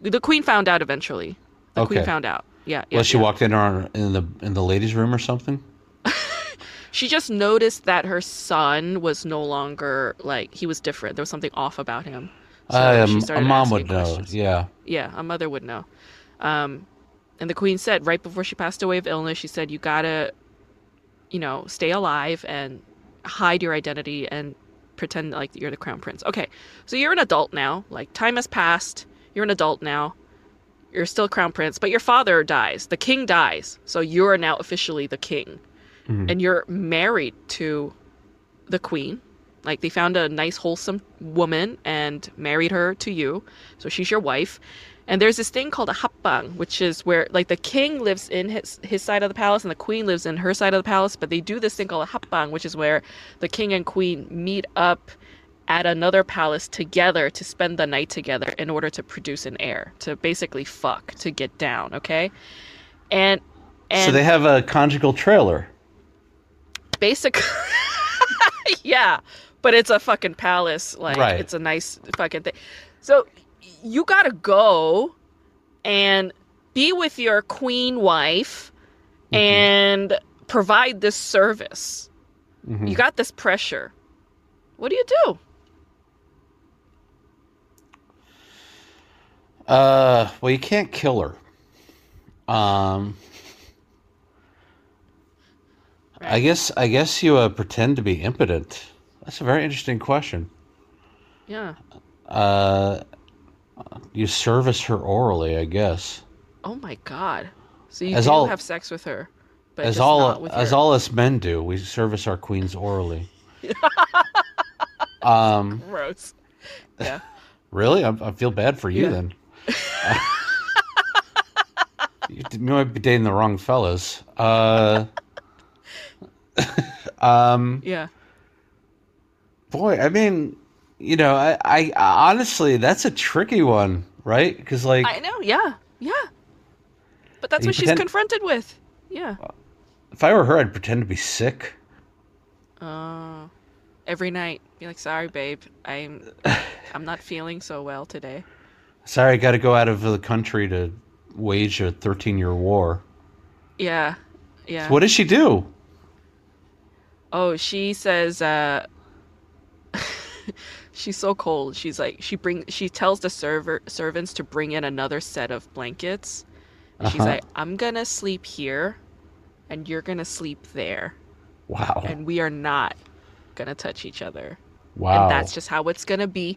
the queen found out eventually. The queen found out. Yeah. yeah Well, she yeah. walked in on in the in the ladies' room or something. She just noticed that her son was no longer like he was different. There was something off about him. So she a mom would know. questions. Yeah. Yeah, a mother would know. Um, and the queen said right before she passed away of illness, she said, "You gotta, you know, stay alive and hide your identity and pretend like you're the crown prince. Okay, so you're an adult now. Like time has passed. You're an adult now. You're still crown prince, but your father dies. The king dies, so you're now officially the king, and you're married to the queen. Like they found a nice, wholesome woman and married her to you, so she's your wife. And there's this thing called a hapbang, which is where like the king lives in his his side of the palace and the queen lives in her side of the palace. But they do this thing called a hapbang, which is where the king and queen meet up at another palace together to spend the night together in order to produce an heir, to basically fuck, to get down. Okay, and and so they have a conjugal trailer. basically yeah but it's a fucking palace like Right. it's a nice fucking thing so you gotta go and be with your queen wife and provide this service Mhm. you got this pressure what do you do Uh, well, you can't kill her. Um, I guess I guess you uh, pretend to be impotent. That's a very interesting question. yeah Uh, you service her orally, I guess. oh my god so you As do all- have sex with her but as all not with as your- all us men do, we service our queens orally. um, gross yeah really, I, I feel bad for you Yeah. then. you might be dating the wrong fellas. Uh, um, yeah boy, I mean, you know, I, I honestly, that's a tricky one, right? Because like, i know yeah yeah but that's what she's confronted with yeah if I were her, I'd pretend to be sick. Oh, every night. Be like, sorry, babe. I'm, I'm not feeling so well today. Sorry, I got to go out of the country to wage a 13 year war. Yeah, yeah. What does she do? Oh, she says, uh, she's so cold. She's like, she bring, she tells the server servants to bring in another set of blankets. She's Uh-huh. like, I'm gonna sleep here, and you're gonna sleep there, Wow. and we are not gonna touch each other. wow. and that's just how it's gonna be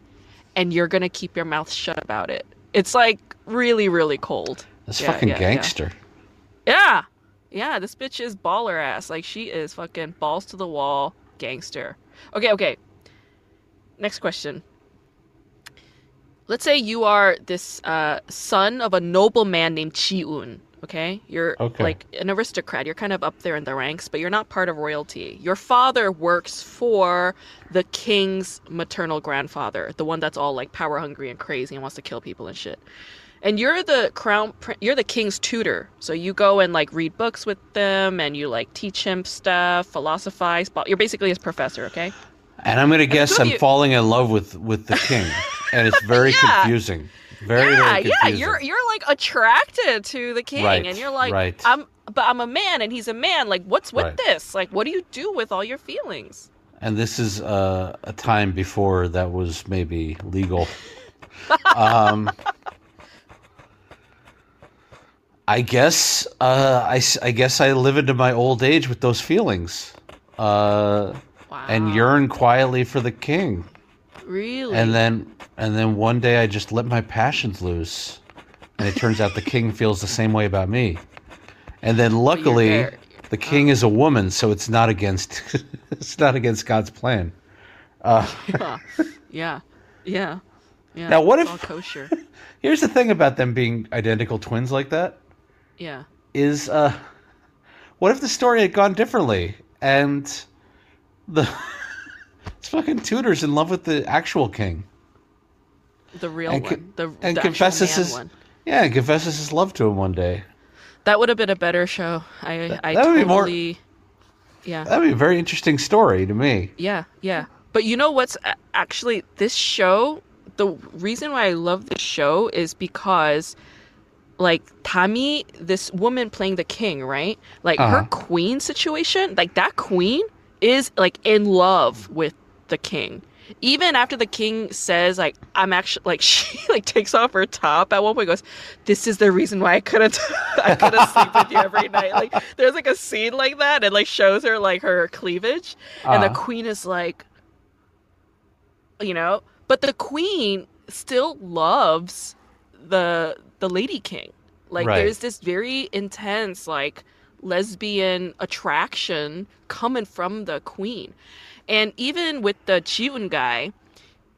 and you're gonna keep your mouth shut about it it's like really really cold That's Yeah, fucking yeah, yeah. gangster. yeah yeah this bitch is baller ass like she is fucking balls to the wall gangster okay okay next question let's say you are this uh, son of a noble man named Ji-un. Okay, you're Okay. like an aristocrat. You're kind of up there in the ranks, but you're not part of royalty. Your father works for the king's maternal grandfather, the one that's all like power hungry and crazy and wants to kill people and shit. And you're the crown, you're the king's tutor. So you go and like read books with them, and you like teach him stuff, philosophize. You're basically his professor. Okay. And I'm going to guess I'm you- falling in love with, with the king. and it's very Yeah. confusing. Very, yeah, very yeah, you're you're like attracted to the king, Right, and you're like, right. I'm, but I'm a man, and he's a man. Like, what's with Right. this? Like, what do you do with all your feelings? And this is uh, a time before that was maybe legal. um, I guess uh, I, I guess I live into my old age with those feelings, uh, Wow, and yearn quietly for the king. really, And then and then one day I just let my passions loose, and it turns out the king feels the same way about me. And then luckily, the king is a woman, so it's not against it's not against God's plan. Uh, yeah, yeah, yeah, yeah. Now, what it's if- all kosher? here's the thing about them being identical twins like that Yeah, is uh, what if the story had gone differently and the it's fucking tutor's in love with the actual king? the real And one, the, and the confesses his- one. Yeah, and confesses his love to him one day. That would have been a better show. I, I that would be more- yeah. That'd be a very interesting story to me. Yeah, yeah. But you know what's actually this show? The reason why I love this show is because, like Tammy, this woman playing the king, right? Like her Uh-huh. queen situation, like that queen is like in love with the king. Even after the king says like I'm actually like she like takes off her top at one point goes, This is the reason why I couldn't I couldn't sleep with you every night. Like there's like a scene like that and like shows her like her cleavage and the Uh-huh. queen is like you know, but the queen still loves the the lady king. Like Right. there's this very intense like lesbian attraction coming from the queen. And even with the Ji-un guy,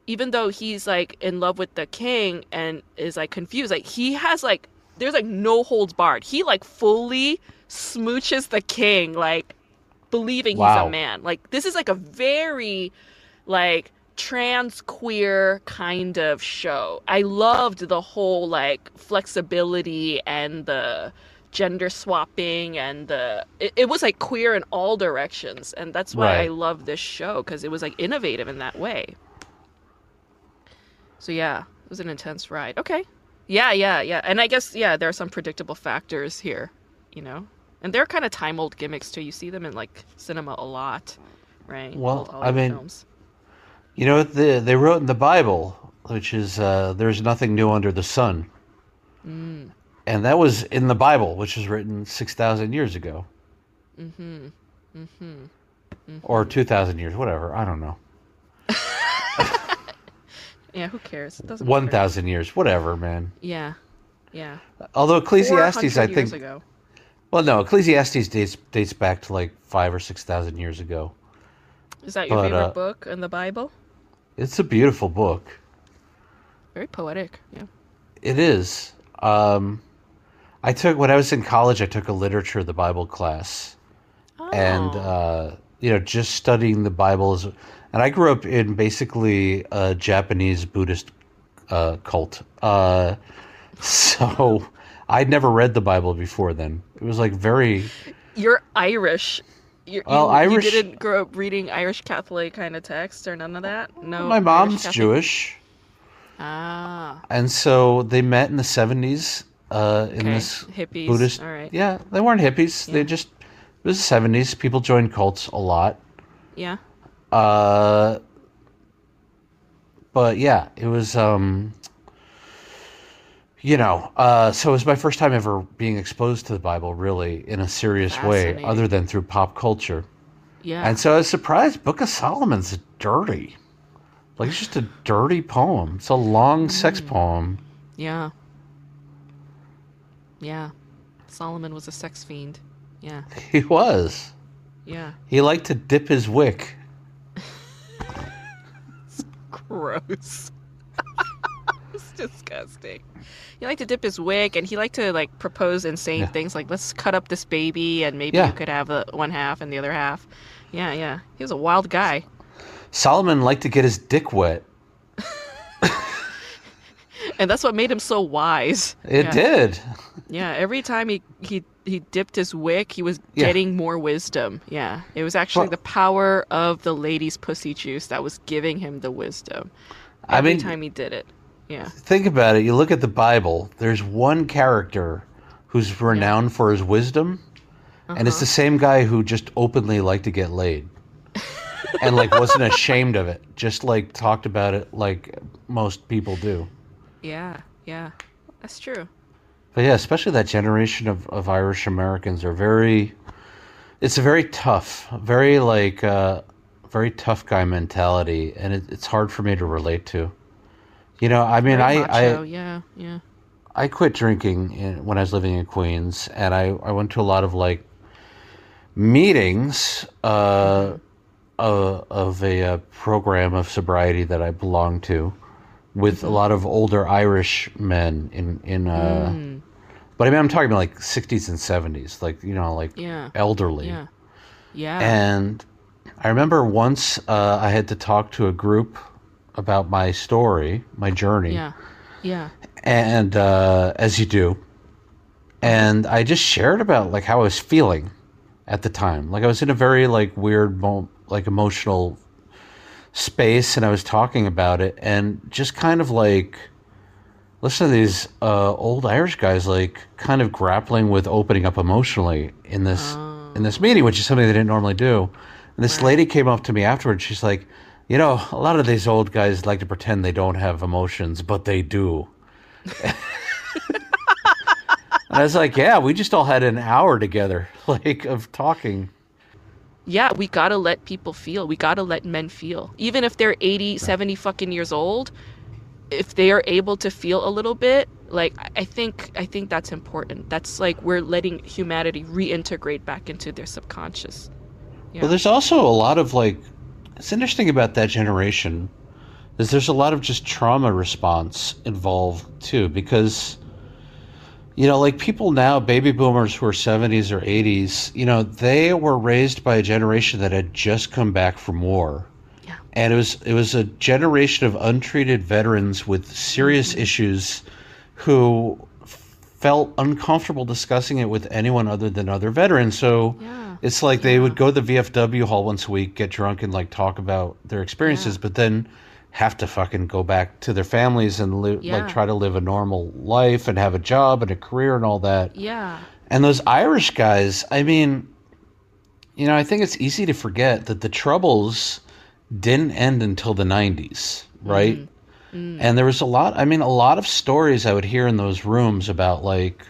even though he's like in love with the king and is like confused, like he has like there's like no holds barred. He like fully smooches the king, like believing he's a man. Like this is like a very like trans queer kind of show. I loved the whole like flexibility and the gender swapping and the it, it was like queer in all directions and that's why I love this show because it was like innovative in that way. So yeah, it was an intense ride. Okay. Yeah, yeah, yeah. And I guess yeah, there are some predictable factors here, you know. And they're kind of time old gimmicks too. You see them in like cinema a lot, right? Well, Old I mean- films. You know the, they wrote in the Bible, which is uh, "There's nothing new under the sun," Mm. And that was in the Bible, which was written six thousand years ago, Mm-hmm. or two thousand years, whatever. I don't know, Yeah, who cares? It doesn't thousand years, whatever, man. Yeah. Yeah. Although Ecclesiastes, 400 I think, ago. well, no, Ecclesiastes dates dates back to like five or six thousand years ago. Is that your but, favorite uh, book in the Bible? It's a beautiful book. Very poetic. Yeah. It is. Um, I took when I was in college. I took a literature of the Bible class, and Oh. uh, you know, just studying the Bible is. And I grew up in basically a Japanese Buddhist uh, cult, uh, so I'd never read the Bible before. Then it was like very. You're Irish. You're, Well, you, Irish- You didn't grow up reading Irish Catholic kind of texts or none of that. No. My mom's Jewish, Ah. and so they met in the seventies uh, in Okay. this Hippies. Buddhist. All right. Yeah, they weren't hippies. They just it was the seventies. People joined cults a lot. Yeah. Uh, but yeah, it was um, you know, uh, so it was my first time ever being exposed to the Bible really in a serious way, other than through pop culture. Yeah. And so I was surprised. Book of Solomon's dirty. Like it's just a dirty poem. It's a long sex Mm. poem. yeah. Yeah. Solomon was a sex fiend. Yeah. He was. Yeah. He liked to dip his wick. Gross. it's disgusting. He liked to dip his wig, and he liked to like propose insane Yeah. things, like let's cut up this baby, and maybe Yeah. you could have the one half and the other half. Yeah, yeah. He was a wild guy. Solomon liked to get his dick wet. and that's what made him so wise. It yeah. did. Yeah, every time he he he dipped his wick, he was Yeah. getting more wisdom. Yeah, it was actually Well- the power of the lady's pussy juice that was giving him the wisdom. I Every mean- time he did it. Yeah. Think about it. You look at the Bible, there's one character who's renowned for his wisdom, and it's the uh-huh. same guy who just openly liked to get laid. and like wasn't ashamed of it. Just like talked about it like most people do. Yeah, yeah. That's true. But yeah, especially that generation of, of Irish Americans are very it's a very tough, very like uh very tough guy mentality and it, it's hard for me to relate to. You know, I mean Very I, I yeah, yeah. I quit drinking in, when I was living in Queens, and I, I went to a lot of like meetings uh, uh, of a, uh program of sobriety that I belonged to, with a lot of older Irish men in in. Uh, Mm, But I mean, I'm talking about like 60s and 70s, like you know, like yeah, elderly. yeah, yeah. And I remember once uh, I had to talk to a group about my story, my journey yeah, yeah. and uh, as you do, and I just shared about like how I was feeling at the time. Like I was in a very like weird, mo- like emotional space, and I was talking about it, and just kind of like listen to these uh, old Irish guys like kind of grappling with opening up emotionally in this in this meeting, which is something they didn't normally do. And this lady came up to me afterwards. She's like, you know, a lot of these old guys like to pretend they don't have emotions, but they do. and I was like, yeah, we just all had an hour together, like of talking. Yeah, we gotta let people feel. We gotta let men feel. Even if they're 80, 70 fucking years old, if they are able to feel a little bit, like I think I think that's important. That's like we're letting humanity reintegrate back into their subconscious. Yeah. Well, there's also a lot of like it's interesting about that generation is there's a lot of just trauma response involved too because you know like people now baby boomers who are 70s or 80s you know they were raised by a generation that had just come back from war yeah. and it was it was a generation of untreated veterans with serious mm-hmm. issues who felt uncomfortable discussing it with anyone other than other veterans so yeah. it's like yeah. they would go to the vfw hall once a week get drunk and like talk about their experiences but then have to fucking go back to their families and live yeah. like try to live a normal life and have a job and a career and all that. Yeah. And those Irish guys, I mean, you know, I think it's easy to forget that the troubles didn't end until the 90s, right? Mm. Mm. And there was a lot, I mean, a lot of stories I would hear in those rooms about like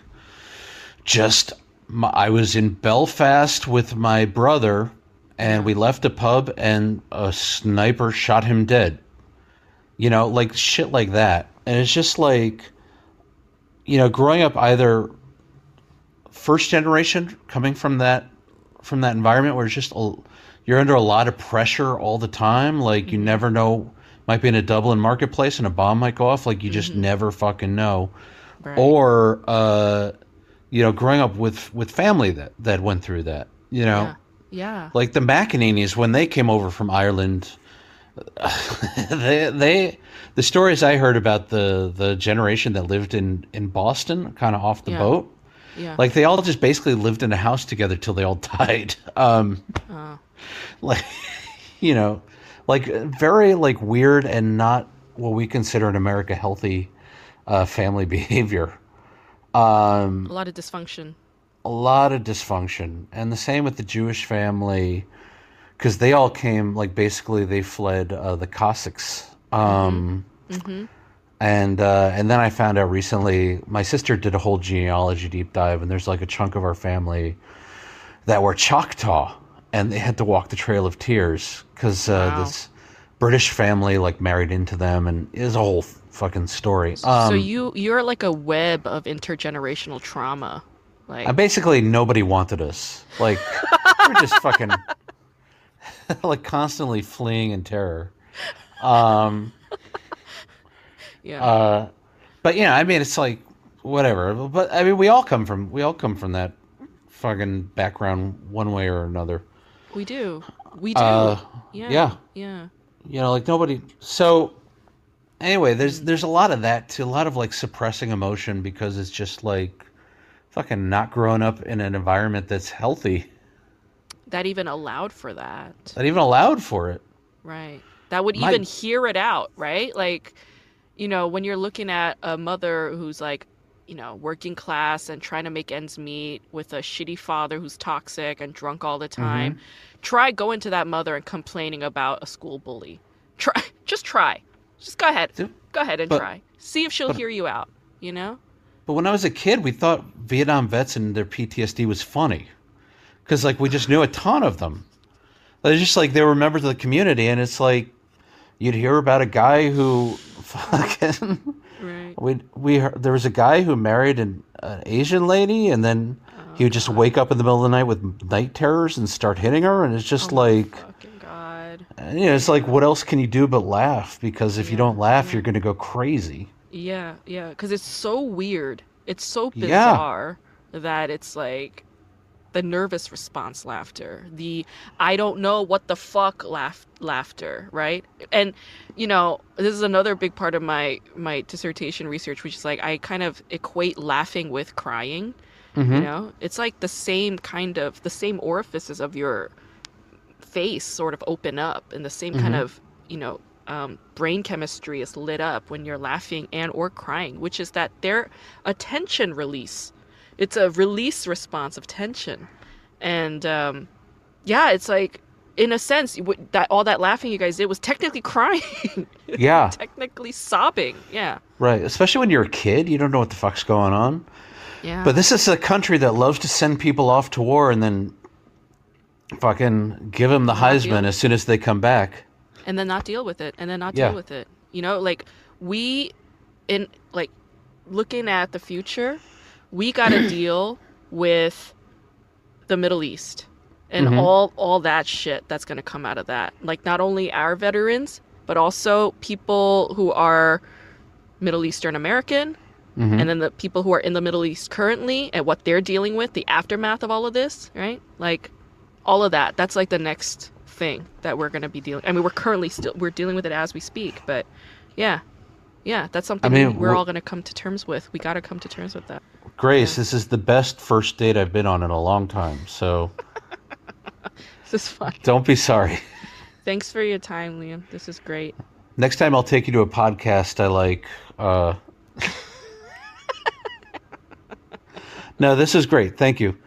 just my, I was in Belfast with my brother and we left a pub and a sniper shot him dead you know, like shit like that. And it's just like, you know, growing up either first generation coming from that from that environment where it's just a, you're under a lot of pressure all the time. Like you mm-hmm. never know, might be in a Dublin marketplace and a bomb might go off. Like you just mm-hmm. never fucking know. Right. Or, uh, you know, growing up with with family that that went through that. You know, yeah. yeah. Like the McEneanys when they came over from Ireland they they the stories I heard about the the generation that lived in in Boston, kind of off the yeah. boat. Yeah. Like they all just basically lived in a house together till they all died. Um, oh. like you know, like very like weird and not what we consider in America healthy uh, family behavior. Um, a lot of dysfunction. A lot of dysfunction, and the same with the Jewish family because they all came like basically they fled uh, the Cossacks. Um, mm-hmm. Mm-hmm. And uh, and then I found out recently, my sister did a whole genealogy deep dive, and there's like a chunk of our family that were Choctaw, and they had to walk the Trail of Tears because uh, wow. this British family like married into them, and it was a whole fucking story. Um, so you you're like a web of intergenerational trauma. Like basically nobody wanted us. Like we're just fucking like constantly fleeing in terror. Um, yeah. Uh, but yeah, I mean, it's like whatever. But I mean, we all come from we all come from that fucking background one way or another. We do. We do. Uh, yeah. Yeah. Yeah. You know, like nobody. So anyway, there's there's a lot of that too. A lot of like suppressing emotion because it's just like fucking not growing up in an environment that's healthy that even allowed for that. That even allowed for it. Right. That would My... even hear it out, right? Like, you know, when you're looking at a mother who's like, you know, working class and trying to make ends meet with a shitty father who's toxic and drunk all the mm-hmm. time, mm-hmm. try going to that mother and complaining about a school bully. Try, just try. Just go ahead. Go ahead and but, try. See if she'll but, hear you out, you know? But when I was a kid, we thought Vietnam vets and their PTSD was funny because like we just knew a ton of them. They're just like they were members of the community, and it's like you'd hear about a guy who fucking. Right. We we heard, there was a guy who married an, an Asian lady, and then oh, he would just God. wake up in the middle of the night with night terrors and start hitting her, and it's just oh, like. God. And, you know, it's like what else can you do but laugh? Because if yeah, you don't laugh, yeah. you're going to go crazy. Yeah, yeah, because it's so weird. It's so bizarre yeah. that it's like the nervous response laughter, the I don't know what the fuck laugh laughter, right? And you know, this is another big part of my my dissertation research, which is like I kind of equate laughing with crying. Mm-hmm. You know, it's like the same kind of the same orifices of your face sort of open up, and the same mm-hmm. kind of you know um, brain chemistry is lit up when you're laughing and or crying, which is that their attention release it's a release response of tension. And um, yeah it's like in a sense that all that laughing you guys did was technically crying. Yeah. Technically sobbing yeah. Right especially when you're a kid you don't know what the fuck's going on. Yeah. But this is a country that loves to send people off to war and then fucking give them the Not. Heisman as soon as they come back. and then not deal with it and then not Yeah. deal with it. You know like we in like looking at the future we got to deal with the middle east and Mhm. all all that shit that's going to come out of that like not only our veterans but also people who are middle eastern american Mhm. and then the people who are in the middle east currently and what they're dealing with the aftermath of all of this right like all of that that's like the next thing that we're going to be dealing i mean we're currently still we're dealing with it as we speak but yeah yeah that's something mean, we're all going to come to terms with we got to come to terms with that Grace, this is the best first date I've been on in a long time. So this is fun don't be sorry. thanks for your time liam this is great Next time I'll take you to a podcast I like. Uh... no, this is great. Thank you.